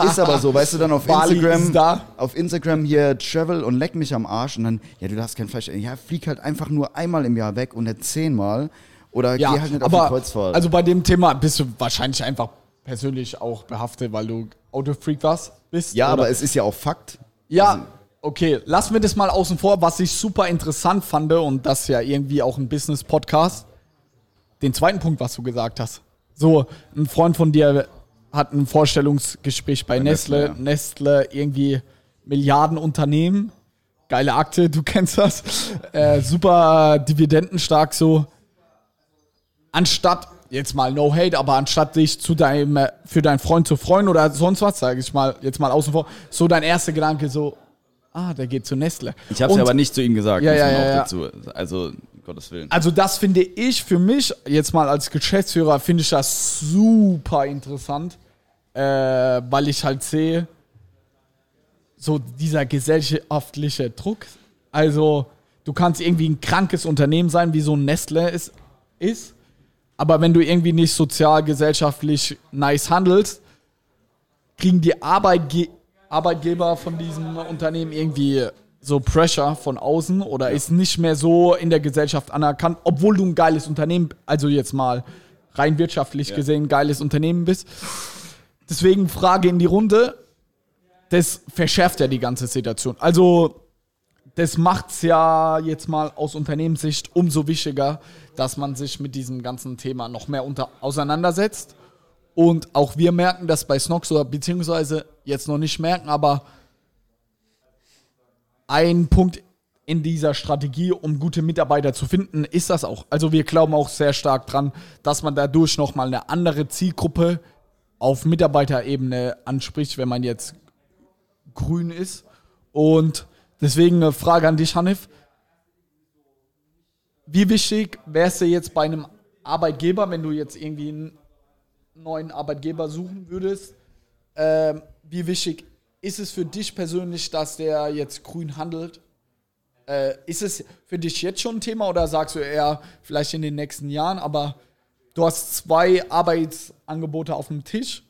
ey, ist aber so, weißt du, dann auf Bali Instagram, auf Instagram hier Travel und leck mich am Arsch und dann, ja, du darfst kein Fleisch, ja, flieg halt einfach nur einmal im Jahr weg und nicht zehnmal oder ja, geh halt nicht aber, auf die Kreuzfahrt. Also bei dem Thema bist du wahrscheinlich einfach persönlich auch behaftet, weil du Autofreak warst, bist. Ja, oder? aber es ist ja auch Fakt. Ja, also, okay, lassen wir das mal außen vor, was ich super interessant fand und das ja irgendwie auch ein Business-Podcast den zweiten Punkt, was du gesagt hast. So, ein Freund von dir hat ein Vorstellungsgespräch bei, bei Nestle. Nestle, ja. Nestle, irgendwie Milliardenunternehmen. Geile Akte, du kennst das. Äh, super dividendenstark so. Anstatt jetzt mal no hate, aber anstatt dich zu deinem, äh, für deinen Freund zu freuen oder sonst was, sage ich mal, jetzt mal außen vor, so dein erster Gedanke so, ah, der geht zu Nestle. Ich habe es aber nicht zu ihm gesagt, ja, ja, ja, dazu. Also, Gottes Willen. Also das finde ich für mich, jetzt mal als Geschäftsführer, finde ich das super interessant, äh, weil ich halt sehe, so dieser gesellschaftliche Druck. Also du kannst irgendwie ein krankes Unternehmen sein, wie so ein Nestle ist, ist aber wenn du irgendwie nicht sozial, gesellschaftlich nice handelst, kriegen die Arbeitge Arbeitgeber von diesem Unternehmen irgendwie so Pressure von außen oder ist nicht mehr so in der Gesellschaft anerkannt, obwohl du ein geiles Unternehmen, also jetzt mal rein wirtschaftlich ja. gesehen, ein geiles Unternehmen bist. Deswegen Frage in die Runde. Das verschärft ja die ganze Situation. Also, das macht es ja jetzt mal aus Unternehmenssicht umso wichtiger, dass man sich mit diesem ganzen Thema noch mehr unter auseinandersetzt. Und auch wir merken das bei Snox oder beziehungsweise jetzt noch nicht merken, aber ein Punkt in dieser Strategie, um gute Mitarbeiter zu finden, ist das auch. Also wir glauben auch sehr stark dran, dass man dadurch nochmal eine andere Zielgruppe auf Mitarbeiterebene anspricht, wenn man jetzt grün ist. Und deswegen eine Frage an dich, Hanif. Wie wichtig wärst du jetzt bei einem Arbeitgeber, wenn du jetzt irgendwie einen neuen Arbeitgeber suchen würdest? Ähm, wie wichtig ist es für dich persönlich, dass der jetzt grün handelt? Äh, ist es für dich jetzt schon ein Thema oder sagst du eher vielleicht in den nächsten Jahren? Aber du hast zwei Arbeitsangebote auf dem Tisch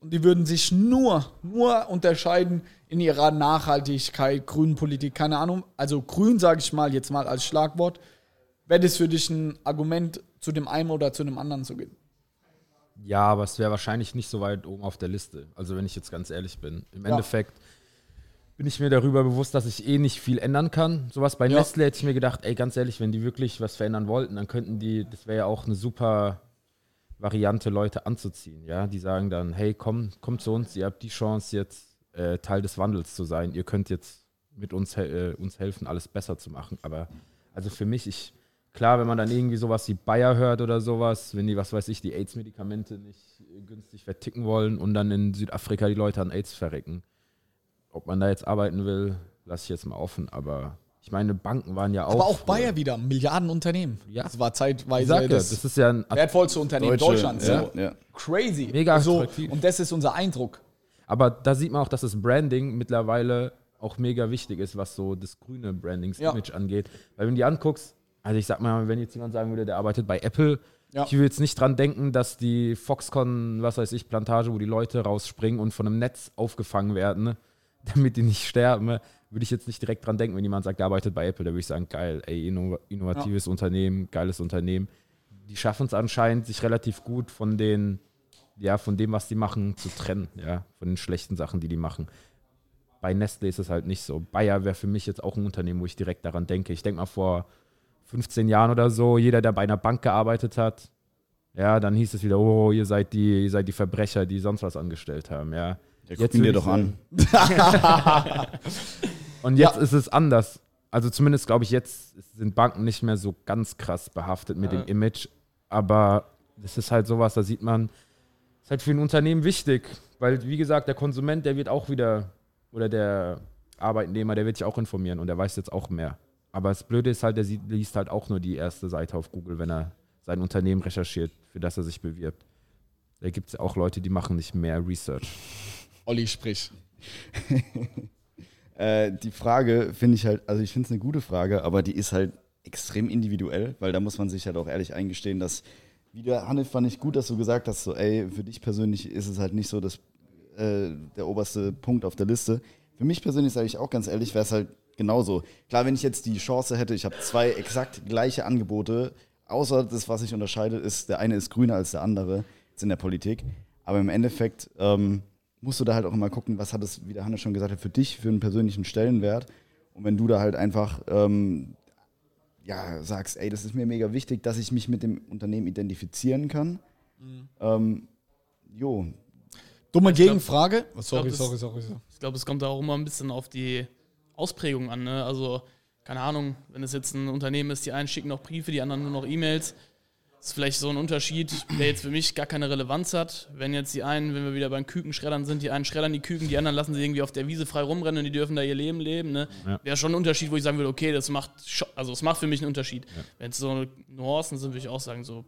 und die würden sich nur, nur unterscheiden in ihrer Nachhaltigkeit, Grünpolitik, keine Ahnung. Also grün sage ich mal jetzt mal als Schlagwort wäre das für dich ein Argument, zu dem einen oder zu dem anderen zu gehen? Ja, aber es wäre wahrscheinlich nicht so weit oben auf der Liste. Also wenn ich jetzt ganz ehrlich bin. Im ja. Endeffekt bin ich mir darüber bewusst, dass ich eh nicht viel ändern kann. Sowas bei ja. Nestle hätte ich mir gedacht, ey, ganz ehrlich, wenn die wirklich was verändern wollten, dann könnten die, das wäre ja auch eine super Variante, Leute anzuziehen. Ja, die sagen dann, hey, komm, komm zu uns, ihr habt die Chance jetzt äh, Teil des Wandels zu sein. Ihr könnt jetzt mit uns, äh, uns helfen, alles besser zu machen. Aber also für mich, ich Klar, wenn man dann irgendwie sowas wie Bayer hört oder sowas, wenn die, was weiß ich, die AIDS-Medikamente nicht günstig verticken wollen und dann in Südafrika die Leute an AIDS verrecken. Ob man da jetzt arbeiten will, lasse ich jetzt mal offen, aber ich meine, Banken waren ja auch. Aber auch Bayer wieder, Milliardenunternehmen. Ja. Das war zeitweise das, das, ist ja ein wertvollste Unternehmen Deutsche, Deutschlands. Ja, ja. Crazy. Mega attraktiv. So, und das ist unser Eindruck. Aber da sieht man auch, dass das Branding mittlerweile auch mega wichtig ist, was so das grüne Brandings-Image ja. angeht. Weil wenn du die anguckst, also ich sag mal, wenn jetzt jemand sagen würde, der arbeitet bei Apple, ja. ich will jetzt nicht dran denken, dass die Foxconn, was weiß ich, Plantage, wo die Leute rausspringen und von einem Netz aufgefangen werden, ne, damit die nicht sterben, ne, würde ich jetzt nicht direkt dran denken, wenn jemand sagt, der arbeitet bei Apple, da würde ich sagen, geil, ey, innovatives ja. Unternehmen, geiles Unternehmen. Die schaffen es anscheinend, sich relativ gut von den, ja, von dem, was die machen, zu trennen, ja, von den schlechten Sachen, die die machen. Bei Nestle ist es halt nicht so. Bayer wäre für mich jetzt auch ein Unternehmen, wo ich direkt daran denke. Ich denke mal vor 15 Jahren oder so, jeder, der bei einer Bank gearbeitet hat, ja, dann hieß es wieder, oh, ihr seid die, ihr seid die Verbrecher, die sonst was angestellt haben, ja. ja jetzt ihn dir doch an. Und jetzt ja. ist es anders. Also zumindest glaube ich, jetzt sind Banken nicht mehr so ganz krass behaftet mit ja. dem Image. Aber das ist halt sowas, da sieht man, ist halt für ein Unternehmen wichtig. Weil, wie gesagt, der Konsument, der wird auch wieder, oder der Arbeitnehmer, der wird sich auch informieren und der weiß jetzt auch mehr. Aber das Blöde ist halt, der liest halt auch nur die erste Seite auf Google, wenn er sein Unternehmen recherchiert, für das er sich bewirbt. Da gibt es auch Leute, die machen nicht mehr Research. Olli, sprich. äh, die Frage finde ich halt, also ich finde es eine gute Frage, aber die ist halt extrem individuell, weil da muss man sich halt auch ehrlich eingestehen, dass, wie der Hanif fand ich gut, dass du gesagt hast, so, ey, für dich persönlich ist es halt nicht so das, äh, der oberste Punkt auf der Liste. Für mich persönlich sage ich auch ganz ehrlich, wäre es halt genauso. Klar, wenn ich jetzt die Chance hätte, ich habe zwei exakt gleiche Angebote, außer das, was ich unterscheide, ist, der eine ist grüner als der andere, jetzt in der Politik. Aber im Endeffekt ähm, musst du da halt auch immer gucken, was hat es, wie der Hannes schon gesagt hat, für dich, für einen persönlichen Stellenwert. Und wenn du da halt einfach ähm, ja, sagst, ey, das ist mir mega wichtig, dass ich mich mit dem Unternehmen identifizieren kann. Mhm. Ähm, jo. Dumme Gegenfrage. Glaub, sorry, sorry, sorry, sorry. Ich glaube, es kommt da auch immer ein bisschen auf die Ausprägung an. Ne? Also, keine Ahnung, wenn es jetzt ein Unternehmen ist, die einen schicken noch Briefe, die anderen nur noch E-Mails. Das ist vielleicht so ein Unterschied, der jetzt für mich gar keine Relevanz hat. Wenn jetzt die einen, wenn wir wieder beim Kükenschreddern sind, die einen schreddern die Küken, die anderen lassen sie irgendwie auf der Wiese frei rumrennen und die dürfen da ihr Leben leben. Ne? Ja. Wäre schon ein Unterschied, wo ich sagen würde, okay, das macht, also es macht für mich einen Unterschied. Ja. Wenn es so Nuancen sind, würde ich auch sagen, so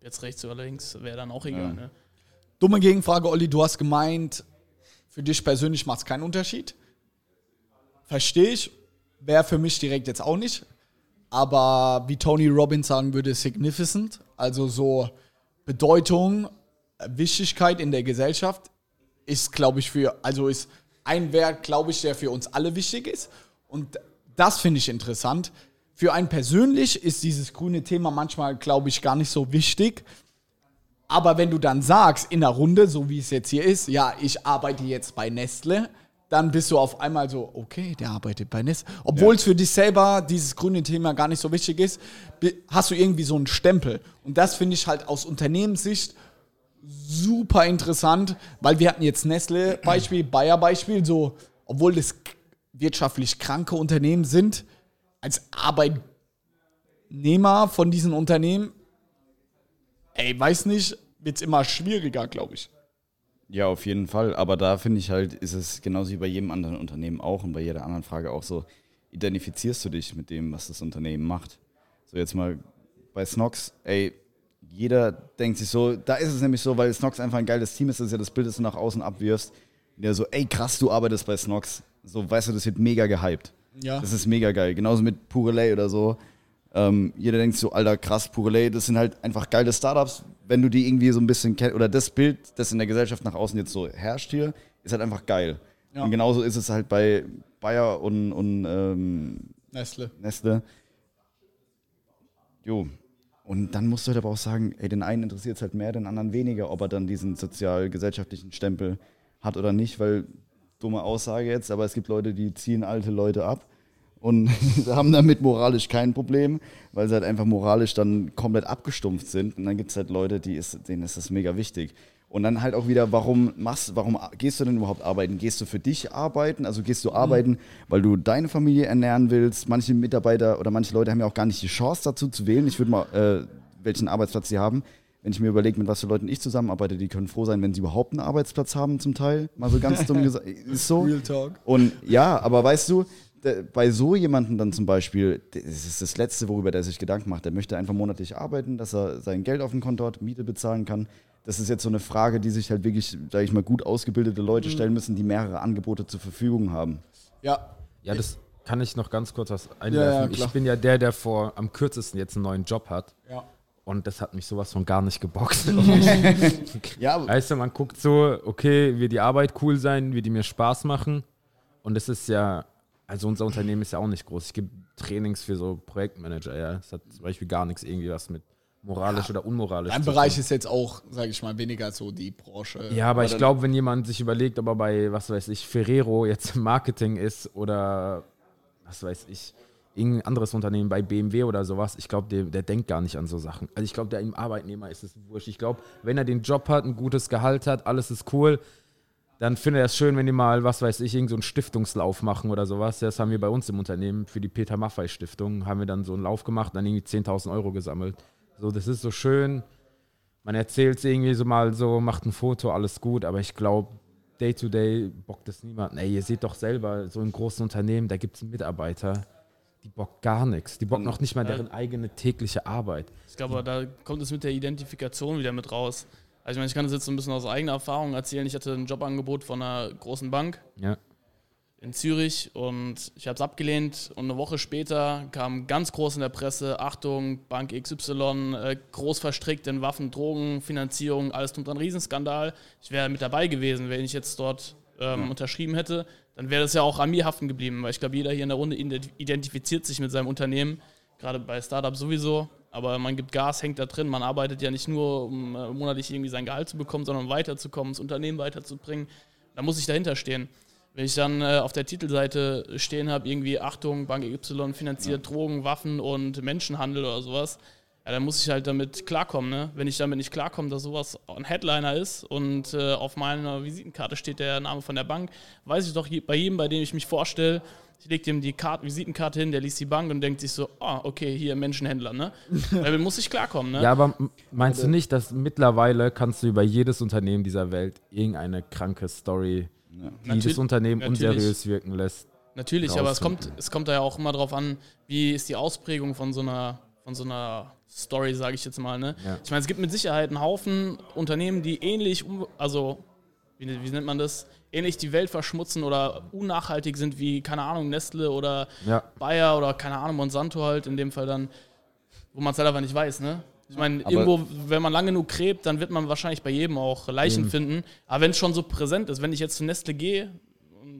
jetzt rechts oder links, wäre dann auch egal. Ja. Ne? Dumme Gegenfrage, Olli, du hast gemeint, für dich persönlich macht es keinen Unterschied. Verstehe ich. Wäre für mich direkt jetzt auch nicht aber wie Tony Robbins sagen würde, significant, also so Bedeutung, Wichtigkeit in der Gesellschaft ist, glaube ich, für, also ist ein Wert, glaube ich, der für uns alle wichtig ist. Und das finde ich interessant. Für einen persönlich ist dieses grüne Thema manchmal, glaube ich, gar nicht so wichtig. Aber wenn du dann sagst, in der Runde, so wie es jetzt hier ist, ja, ich arbeite jetzt bei Nestle, dann bist du auf einmal so, okay, der arbeitet bei NIS. Obwohl ja. es für dich selber dieses grüne Thema gar nicht so wichtig ist, hast du irgendwie so einen Stempel. Und das finde ich halt aus Unternehmenssicht super interessant, weil wir hatten jetzt Nestle-Beispiel, Bayer-Beispiel, so, obwohl das wirtschaftlich kranke Unternehmen sind, als Arbeitnehmer von diesen Unternehmen, ey, weiß nicht, wird es immer schwieriger, glaube ich. Ja, auf jeden Fall. Aber da finde ich halt, ist es genauso wie bei jedem anderen Unternehmen auch und bei jeder anderen Frage auch so, identifizierst du dich mit dem, was das Unternehmen macht? So jetzt mal bei Snox, ey, jeder denkt sich so, da ist es nämlich so, weil Snox einfach ein geiles Team ist, das ist ja das Bild, das du nach außen abwirfst, der so, ey krass, du arbeitest bei Snox. So, weißt du, das wird mega gehypt. Ja. Das ist mega geil. Genauso mit Purelay oder so. Ähm, jeder denkt so, alter, krass, Purelay, das sind halt einfach geile Startups. Wenn du die irgendwie so ein bisschen kennst, oder das Bild, das in der Gesellschaft nach außen jetzt so herrscht hier, ist halt einfach geil. Ja. Und genauso ist es halt bei Bayer und, und ähm, Nestle. Nestle. Jo. Und dann musst du halt aber auch sagen, ey, den einen interessiert es halt mehr, den anderen weniger, ob er dann diesen sozial-gesellschaftlichen Stempel hat oder nicht, weil, dumme Aussage jetzt, aber es gibt Leute, die ziehen alte Leute ab und haben damit moralisch kein Problem, weil sie halt einfach moralisch dann komplett abgestumpft sind. Und dann gibt es halt Leute, die ist, denen ist das mega wichtig. Und dann halt auch wieder, warum machst, warum gehst du denn überhaupt arbeiten? Gehst du für dich arbeiten? Also gehst du mhm. arbeiten, weil du deine Familie ernähren willst? Manche Mitarbeiter oder manche Leute haben ja auch gar nicht die Chance dazu zu wählen. Ich würde mal, äh, welchen Arbeitsplatz sie haben. Wenn ich mir überlege, mit was für Leuten ich zusammenarbeite, die können froh sein, wenn sie überhaupt einen Arbeitsplatz haben, zum Teil. Mal so ganz dumm gesagt. Ist so. Real Talk. Und ja, aber weißt du, bei so jemandem dann zum Beispiel, das ist das Letzte, worüber der sich Gedanken macht. Der möchte einfach monatlich arbeiten, dass er sein Geld auf dem Konto hat, Miete bezahlen kann. Das ist jetzt so eine Frage, die sich halt wirklich, sage ich mal, gut ausgebildete Leute mhm. stellen müssen, die mehrere Angebote zur Verfügung haben. Ja. Ja, das kann ich noch ganz kurz was einwerfen. Ja, ja, ich bin ja der, der vor am kürzesten jetzt einen neuen Job hat. Ja. Und das hat mich sowas von gar nicht gebockt. ja. Weißt du, man guckt so, okay, wird die Arbeit cool sein, wird die mir Spaß machen. Und es ist ja also unser Unternehmen ist ja auch nicht groß. Ich gebe Trainings für so Projektmanager, ja. Das hat zum Beispiel gar nichts irgendwie was mit moralisch ja, oder unmoralisch. Ein Bereich ist jetzt auch, sage ich mal, weniger so die Branche. Ja, aber ich glaube, wenn jemand sich überlegt, ob er bei, was weiß ich, Ferrero jetzt im Marketing ist oder was weiß ich, irgendein anderes Unternehmen bei BMW oder sowas, ich glaube, der, der denkt gar nicht an so Sachen. Also ich glaube, der im Arbeitnehmer ist es wurscht. Ich glaube, wenn er den Job hat, ein gutes Gehalt hat, alles ist cool, dann finde ich es schön, wenn die mal, was weiß ich, irgendeinen so einen Stiftungslauf machen oder sowas. Das haben wir bei uns im Unternehmen für die Peter Maffei Stiftung, haben wir dann so einen Lauf gemacht, dann irgendwie 10.000 Euro gesammelt. So, das ist so schön. Man erzählt es irgendwie so mal so, macht ein Foto, alles gut, aber ich glaube, day to day bockt es niemand. Ey, ihr seht doch selber, so in großen Unternehmen, da gibt es Mitarbeiter, die bockt gar nichts. Die bockt noch nicht mal deren eigene tägliche Arbeit. Ich glaube, da kommt es mit der Identifikation wieder mit raus. Also ich meine, ich kann das jetzt so ein bisschen aus eigener Erfahrung erzählen. Ich hatte ein Jobangebot von einer großen Bank ja. in Zürich und ich habe es abgelehnt und eine Woche später kam ganz groß in der Presse, Achtung, Bank XY, äh, groß verstrickt in Waffen, Drogen, Finanzierung, alles drum dran, Riesenskandal. Ich wäre mit dabei gewesen, wenn ich jetzt dort ähm, ja. unterschrieben hätte, dann wäre das ja auch an mir haften geblieben, weil ich glaube, jeder hier in der Runde identifiziert sich mit seinem Unternehmen, gerade bei Startups sowieso aber man gibt Gas, hängt da drin. Man arbeitet ja nicht nur, um äh, monatlich irgendwie sein Gehalt zu bekommen, sondern um weiterzukommen, das Unternehmen weiterzubringen. Da muss ich dahinter stehen. Wenn ich dann äh, auf der Titelseite stehen habe, irgendwie Achtung, Bank Y finanziert ja. Drogen, Waffen und Menschenhandel oder sowas, ja, dann muss ich halt damit klarkommen. Ne? Wenn ich damit nicht klarkomme, dass sowas ein Headliner ist und äh, auf meiner Visitenkarte steht der Name von der Bank, weiß ich doch bei jedem, bei dem ich mich vorstelle, ich lege dem die Karte, Visitenkarte hin, der liest die Bank und denkt sich so, ah, okay, hier Menschenhändler, ne? Damit muss ich klarkommen, ne? Ja, aber meinst du nicht, dass mittlerweile kannst du über jedes Unternehmen dieser Welt irgendeine kranke Story, ja. die Natürlich, das Unternehmen natürlich. unseriös wirken lässt? Natürlich, aber es kommt, es kommt da ja auch immer drauf an, wie ist die Ausprägung von so einer, von so einer Story, sage ich jetzt mal, ne? Ja. Ich meine, es gibt mit Sicherheit einen Haufen Unternehmen, die ähnlich, also, wie, wie nennt man das? ähnlich die Welt verschmutzen oder unnachhaltig sind wie, keine Ahnung, Nestle oder ja. Bayer oder keine Ahnung, Monsanto halt, in dem Fall dann, wo man es halt einfach nicht weiß, ne? Ich meine, irgendwo, wenn man lange genug gräbt, dann wird man wahrscheinlich bei jedem auch Leichen eben. finden. Aber wenn es schon so präsent ist, wenn ich jetzt zu Nestle gehe,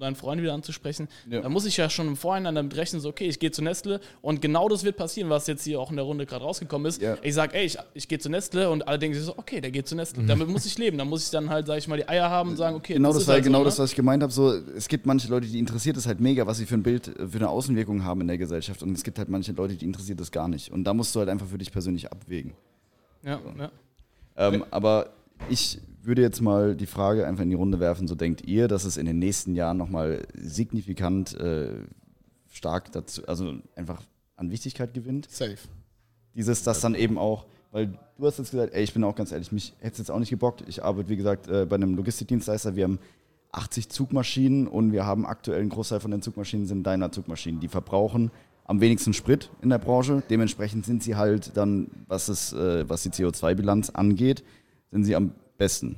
deinen Freund wieder anzusprechen, ja. dann muss ich ja schon im Vorhinein damit rechnen, so, okay, ich gehe zu Nestle und genau das wird passieren, was jetzt hier auch in der Runde gerade rausgekommen ist. Ja. Ich sage, ey, ich, ich gehe zu Nestle und alle denken sich so, okay, der geht zu Nestle. Mhm. Damit muss ich leben. Da muss ich dann halt, sag ich mal, die Eier haben und sagen, okay, genau das, das war halt genau so, das, ne? was ich gemeint habe. So, es gibt manche Leute, die interessiert es halt mega, was sie für ein Bild, für eine Außenwirkung haben in der Gesellschaft. Und es gibt halt manche Leute, die interessiert das gar nicht. Und da musst du halt einfach für dich persönlich abwägen. Ja, so. ja. Ähm, aber ich würde jetzt mal die Frage einfach in die Runde werfen, so denkt ihr, dass es in den nächsten Jahren nochmal signifikant äh, stark dazu, also einfach an Wichtigkeit gewinnt? Safe. Dieses, das dann eben auch, weil du hast jetzt gesagt, ey, ich bin auch ganz ehrlich, mich hätte es jetzt auch nicht gebockt. Ich arbeite, wie gesagt, äh, bei einem Logistikdienstleister. Wir haben 80 Zugmaschinen und wir haben aktuell einen Großteil von den Zugmaschinen sind deiner Zugmaschinen. Die verbrauchen am wenigsten Sprit in der Branche. Dementsprechend sind sie halt dann, was, es, äh, was die CO2-Bilanz angeht, sind sie am besten.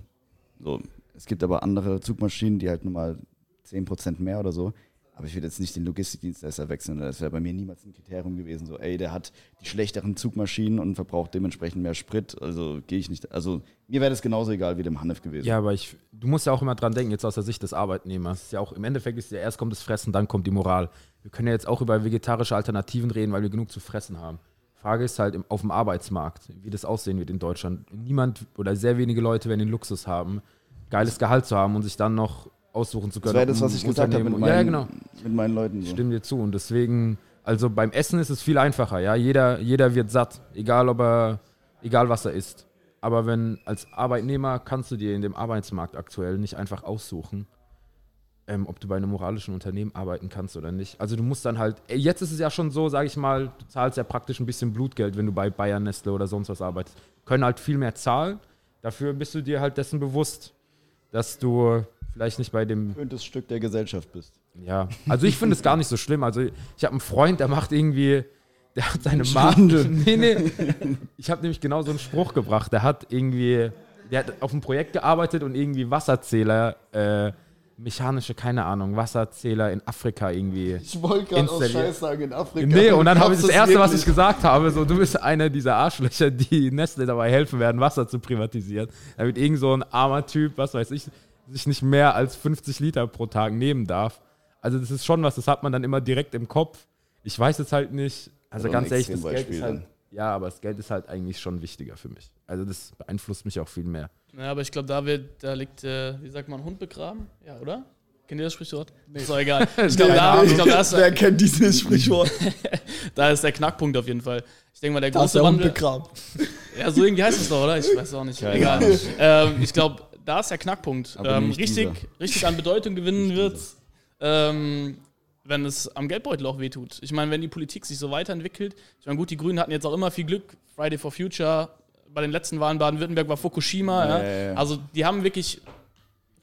So, es gibt aber andere Zugmaschinen, die halt nur mal 10% mehr oder so. Aber ich würde jetzt nicht den Logistikdienstleister wechseln. Das wäre bei mir niemals ein Kriterium gewesen. So, ey, der hat die schlechteren Zugmaschinen und verbraucht dementsprechend mehr Sprit. Also gehe ich nicht. Also mir wäre das genauso egal wie dem Hanif gewesen. Ja, aber ich, du musst ja auch immer dran denken, jetzt aus der Sicht des Arbeitnehmers. Ist ja auch im Endeffekt ist ja erst kommt das Fressen, dann kommt die Moral. Wir können ja jetzt auch über vegetarische Alternativen reden, weil wir genug zu fressen haben. Frage ist halt auf dem Arbeitsmarkt, wie das aussehen wird in Deutschland. Niemand oder sehr wenige Leute werden den Luxus haben, geiles Gehalt zu haben und sich dann noch aussuchen zu können. Das wäre das, was ich gesagt habe mit, meinen, ja, genau. mit meinen Leuten. So. Stimmt dir zu. Und deswegen, also beim Essen ist es viel einfacher. Ja? Jeder, jeder wird satt, egal ob er, egal was er isst. Aber wenn als Arbeitnehmer kannst du dir in dem Arbeitsmarkt aktuell nicht einfach aussuchen, ähm, ob du bei einem moralischen Unternehmen arbeiten kannst oder nicht. Also du musst dann halt, jetzt ist es ja schon so, sage ich mal, du zahlst ja praktisch ein bisschen Blutgeld, wenn du bei Bayern, Nestle oder sonst was arbeitest. Können halt viel mehr zahlen. Dafür bist du dir halt dessen bewusst, dass du vielleicht nicht bei dem das Stück der Gesellschaft bist. Ja, also ich finde es gar nicht so schlimm. Also ich habe einen Freund, der macht irgendwie, der hat seine Mandel. nee, nee. Ich habe nämlich genau so einen Spruch gebracht. Der hat irgendwie, der hat auf einem Projekt gearbeitet und irgendwie Wasserzähler äh, mechanische, keine Ahnung, Wasserzähler in Afrika irgendwie. Ich wollte gerade auch Scheiß sagen, in Afrika. Nee, und dann habe ich das Erste, was ich gesagt habe, so, du bist einer dieser Arschlöcher, die Nestle dabei helfen werden, Wasser zu privatisieren. Da wird irgend so ein armer Typ, was weiß ich, sich nicht mehr als 50 Liter pro Tag nehmen darf. Also das ist schon was, das hat man dann immer direkt im Kopf. Ich weiß jetzt halt nicht, also ganz ehrlich, das Geld ist halt, ja, aber das Geld ist halt eigentlich schon wichtiger für mich. Also das beeinflusst mich auch viel mehr. Ja, aber ich glaube, da, wird, da liegt, äh, wie sagt man, Hund begraben? Ja, oder? Kennt ihr das Sprichwort? Nee. Ist doch egal. Ich glaube, da, ich glaub, da ist, Wer kennt dieses Sprichwort? da ist der Knackpunkt auf jeden Fall. Ich denke mal, der große Wandel. Begraben. Ja, so irgendwie heißt es doch, oder? Ich weiß auch nicht. Ja, egal. Ähm, ich glaube, da ist der Knackpunkt. Ähm, richtig, richtig an Bedeutung gewinnen wird, ähm, wenn es am Geldbeutel auch wehtut. Ich meine, wenn die Politik sich so weiterentwickelt, ich meine, gut, die Grünen hatten jetzt auch immer viel Glück, Friday for Future, bei den letzten Wahlen Baden-Württemberg war Fukushima. Ja, ja. Ja, also die haben wirklich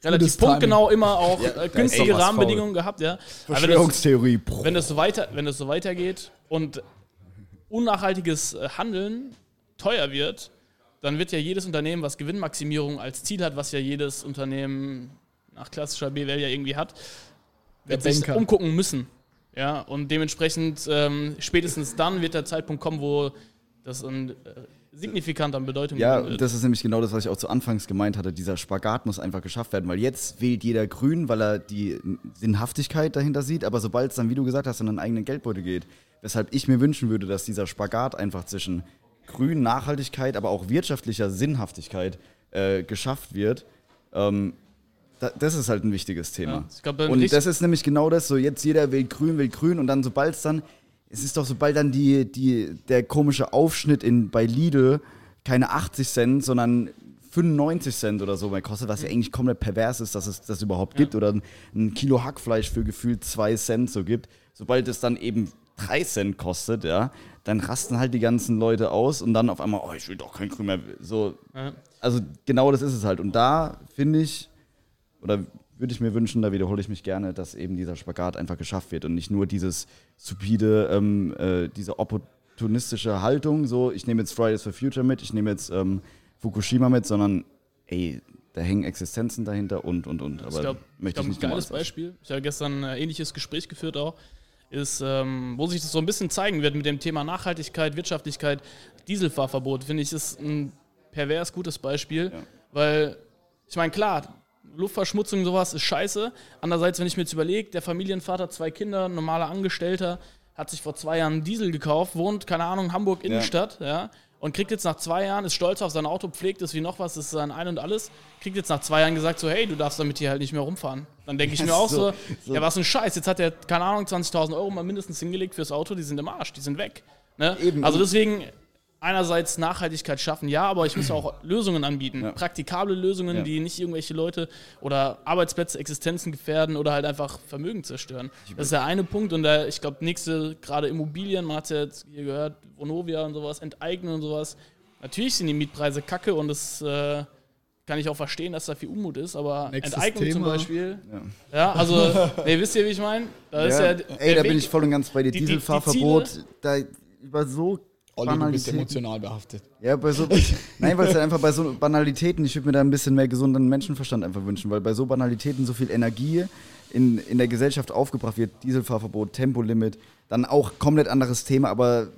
relativ punktgenau immer auch äh, günstige Rahmenbedingungen gehabt. Ja. Verschwörungstheorie. Wenn das, wenn das, so weiter, wenn das so weitergeht und unnachhaltiges äh, Handeln teuer wird, dann wird ja jedes Unternehmen, was Gewinnmaximierung als Ziel hat, was ja jedes Unternehmen nach klassischer BWL ja irgendwie hat, wird sich umgucken müssen. Ja, und dementsprechend ähm, spätestens dann wird der Zeitpunkt kommen, wo das ein äh, signifikant an Bedeutung Ja, das ist nämlich genau das, was ich auch zu Anfangs gemeint hatte. Dieser Spagat muss einfach geschafft werden, weil jetzt wählt jeder grün, weil er die Sinnhaftigkeit dahinter sieht, aber sobald es dann, wie du gesagt hast, in einen eigenen Geldbeutel geht, weshalb ich mir wünschen würde, dass dieser Spagat einfach zwischen grün, Nachhaltigkeit, aber auch wirtschaftlicher Sinnhaftigkeit äh, geschafft wird, ähm, das ist halt ein wichtiges Thema. Ja, glaub, und das ist nämlich genau das, so jetzt jeder will grün, will grün und dann sobald es dann es ist doch, sobald dann die, die, der komische Aufschnitt in, bei Lidl keine 80 Cent, sondern 95 Cent oder so mehr kostet, was ja eigentlich komplett pervers ist, dass es das überhaupt gibt, oder ein, ein Kilo Hackfleisch für gefühlt 2 Cent so gibt. Sobald es dann eben 3 Cent kostet, ja, dann rasten halt die ganzen Leute aus und dann auf einmal, oh, ich will doch kein Grün mehr. So, Ja. also genau das ist es halt. Und da finde ich, oder würde ich mir wünschen, da wiederhole ich mich gerne, dass eben dieser Spagat einfach geschafft wird und nicht nur dieses stupide, ähm, äh, diese opportunistische Haltung, so ich nehme jetzt Fridays for Future mit, ich nehme jetzt ähm, Fukushima mit, sondern ey, da hängen Existenzen dahinter und und und. Aber ich glaube, möchte glaub, ich ein geiles Beispiel. Ich habe gestern ein ähnliches Gespräch geführt auch. Ist, ähm, wo sich das so ein bisschen zeigen wird mit dem Thema Nachhaltigkeit, Wirtschaftlichkeit, Dieselfahrverbot, finde ich, ist ein pervers gutes Beispiel. Ja. Weil, ich meine, klar, Luftverschmutzung sowas ist scheiße. Andererseits, wenn ich mir jetzt überlege, der Familienvater, zwei Kinder, normaler Angestellter, hat sich vor zwei Jahren einen Diesel gekauft, wohnt, keine Ahnung, Hamburg Innenstadt, ja. und kriegt jetzt nach zwei Jahren, ist stolz auf sein Auto, pflegt es wie noch was, ist sein Ein und alles, kriegt jetzt nach zwei Jahren gesagt so, hey, du darfst damit hier halt nicht mehr rumfahren. Dann denke ich mir auch so, So, so. ja, was ein Scheiß, jetzt hat er, keine Ahnung, 20.000 Euro mal mindestens hingelegt fürs Auto, die sind im Arsch, die sind weg. Ne? Eben. Also deswegen, einerseits Nachhaltigkeit schaffen, ja, aber ich muss auch Lösungen anbieten. Ja. Praktikable Lösungen, Ja. die nicht irgendwelche Leute oder Arbeitsplätze, Existenzen gefährden oder halt einfach Vermögen zerstören. Das ist der eine Punkt und der, ich glaube, nächste, gerade Immobilien, man hat ja jetzt hier gehört, Vonovia und sowas, enteignen und sowas. Natürlich sind die Mietpreise kacke und das äh, kann ich auch verstehen, dass da viel Unmut ist, aber Nächstes Enteignung zum Thema. Beispiel. Ja, also, nee, wisst ihr, wie ich meine? Da ist ja, Ja, ey, da Weg- bin ich voll und ganz bei dir. die- die- die Dieselfahrverbot, da über so Olli, du bist emotional behaftet. Ja, bei so. nein, weil es halt einfach bei so Banalitäten, ich würde mir da ein bisschen mehr gesunden Menschenverstand einfach wünschen, weil bei so Banalitäten so viel Energie in, in der Gesellschaft aufgebracht wird. Dieselfahrverbot, Tempolimit, dann auch komplett anderes Thema, aber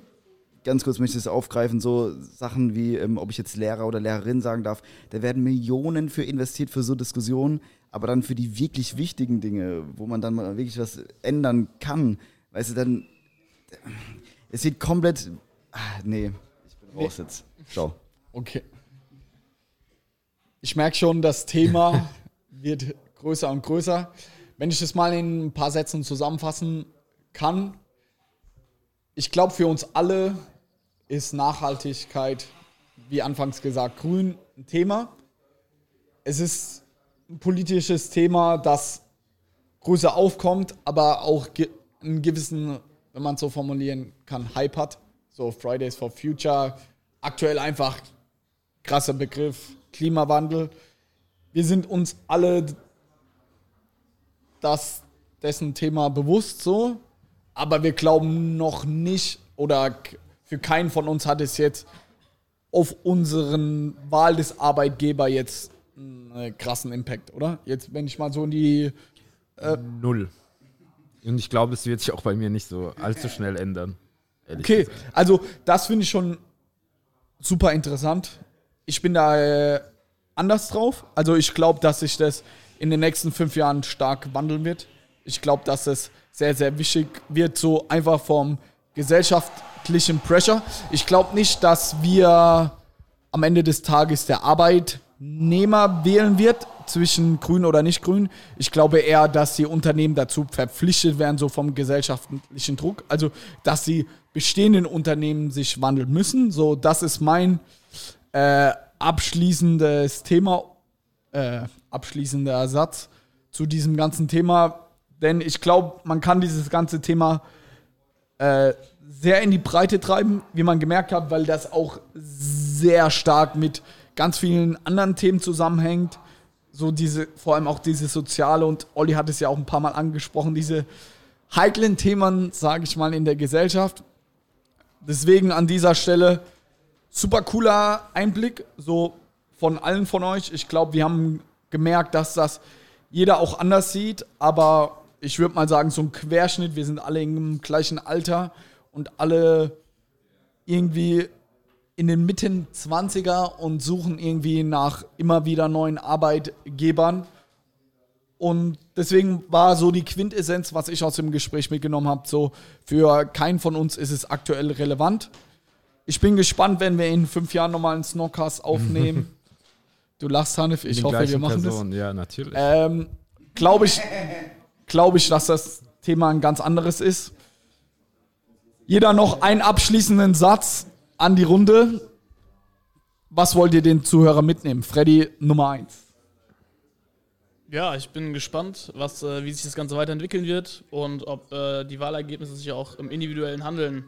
ganz kurz möchte ich es aufgreifen, so Sachen wie, ähm, ob ich jetzt Lehrer oder Lehrerin sagen darf, da werden Millionen für investiert für so Diskussionen, aber dann für die wirklich wichtigen Dinge, wo man dann mal wirklich was ändern kann, weißt du, dann, es wird komplett, ah, nee, ich bin raus jetzt, ciao. Okay. Ich merke schon, das Thema wird größer und größer. Wenn ich das mal in ein paar Sätzen zusammenfassen kann, ich glaube, für uns alle ist Nachhaltigkeit, wie anfangs gesagt, grün ein Thema. Es ist ein politisches Thema, das größer aufkommt, aber auch einen gewissen, wenn man es so formulieren kann, Hype hat. So Fridays for Future, aktuell einfach krasser Begriff, Klimawandel. Wir sind uns alle das, dessen Thema bewusst so, aber wir glauben noch nicht oder für keinen von uns hat es jetzt auf unseren Wahl des Arbeitgeber jetzt einen krassen Impact, oder? Jetzt, wenn ich mal so in die Null. Und ich glaube, es wird sich auch bei mir nicht so allzu schnell ändern. Okay, gesagt. also das finde ich schon super interessant. Ich bin da äh, anders drauf. Also ich glaube, dass sich das in den nächsten fünf Jahren stark wandeln wird. Ich glaube, dass es sehr, sehr wichtig wird, so einfach vom gesellschaftlichen Pressure. Ich glaube nicht, dass wir am Ende des Tages der Arbeitnehmer wählen wird zwischen grün oder nicht grün. Ich glaube eher, dass die Unternehmen dazu verpflichtet werden, so vom gesellschaftlichen Druck. Also, dass die bestehenden Unternehmen sich wandeln müssen. So, das ist mein äh, abschließendes Thema, äh, abschließender Satz zu diesem ganzen Thema. Denn ich glaube, man kann dieses ganze Thema äh, sehr in die Breite treiben, wie man gemerkt hat, weil das auch sehr stark mit ganz vielen anderen Themen zusammenhängt. So diese, vor allem auch diese soziale und Olli hat es ja auch ein paar Mal angesprochen, diese heiklen Themen, sage ich mal, in der Gesellschaft. Deswegen an dieser Stelle super cooler Einblick, so von allen von euch. Ich glaube, wir haben gemerkt, dass das jeder auch anders sieht, aber ich würde mal sagen, so ein Querschnitt, wir sind alle im gleichen Alter und alle irgendwie in den Mitten 20er und suchen irgendwie nach immer wieder neuen Arbeitgebern. Und deswegen war so die Quintessenz, was ich aus dem Gespräch mitgenommen habe, so für keinen von uns ist es aktuell relevant. Ich bin gespannt, wenn wir in fünf Jahren nochmal einen Snockcast aufnehmen. du lachst, Hanif, ich Die hoffe, wir machen Personen, Ja, natürlich. das. Ähm, Glaube ich, glaube ich, dass das Thema ein ganz anderes ist. Jeder noch einen abschließenden Satz an die Runde. Was wollt ihr den Zuhörer mitnehmen? Freddy Nummer 1. Ja, ich bin gespannt, was, äh, wie sich das Ganze weiterentwickeln wird und ob äh, die Wahlergebnisse sich auch im individuellen Handeln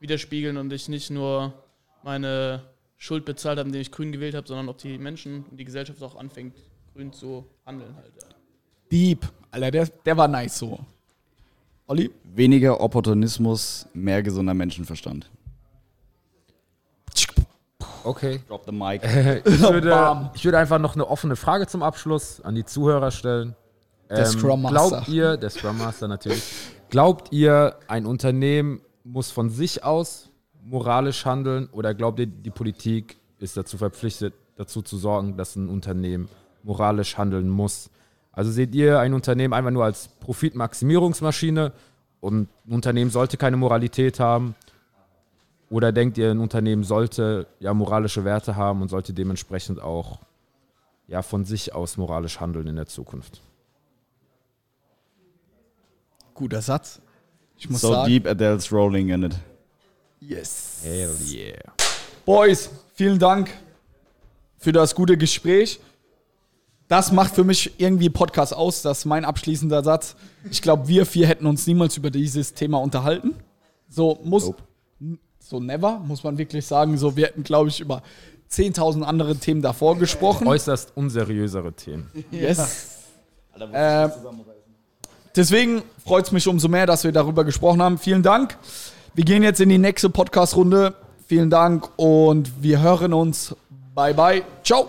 widerspiegeln und ich nicht nur meine Schuld bezahlt habe, indem ich grün gewählt habe, sondern ob die Menschen und die Gesellschaft auch anfängt, grün zu handeln. Halt, ja. Deep. Alter, der, der war nice so. Olli? Weniger Opportunismus, mehr gesunder Menschenverstand. Okay. Drop the mic. ich, würde, ich würde einfach noch eine offene Frage zum Abschluss an die Zuhörer stellen. Der ähm, Scrum Master. Glaubt ihr, der Scrum Master natürlich, glaubt ihr, ein Unternehmen muss von sich aus moralisch handeln oder glaubt ihr, die Politik ist dazu verpflichtet, dazu zu sorgen, dass ein Unternehmen moralisch handeln muss? Also seht ihr ein Unternehmen einfach nur als Profitmaximierungsmaschine und ein Unternehmen sollte keine Moralität haben? Oder denkt ihr, ein Unternehmen sollte ja moralische Werte haben und sollte dementsprechend auch ja von sich aus moralisch handeln in der Zukunft? Guter Satz. Ich muss so sagen, deep Adele's rolling in it. Yes. Hell yeah. Boys, vielen Dank für das gute Gespräch. Das macht für mich irgendwie Podcast aus. Das ist mein abschließender Satz. Ich glaube, wir vier hätten uns niemals über dieses Thema unterhalten. So muss. Nope so never, muss man wirklich sagen. So, wir hätten, glaube ich, über 10.000 andere Themen davor gesprochen. Äußerst unseriösere Themen. Yes. äh, deswegen freut es mich umso mehr, dass wir darüber gesprochen haben. Vielen Dank. Wir gehen jetzt in die nächste Podcast-Runde. Vielen Dank und wir hören uns. Bye, bye. Ciao.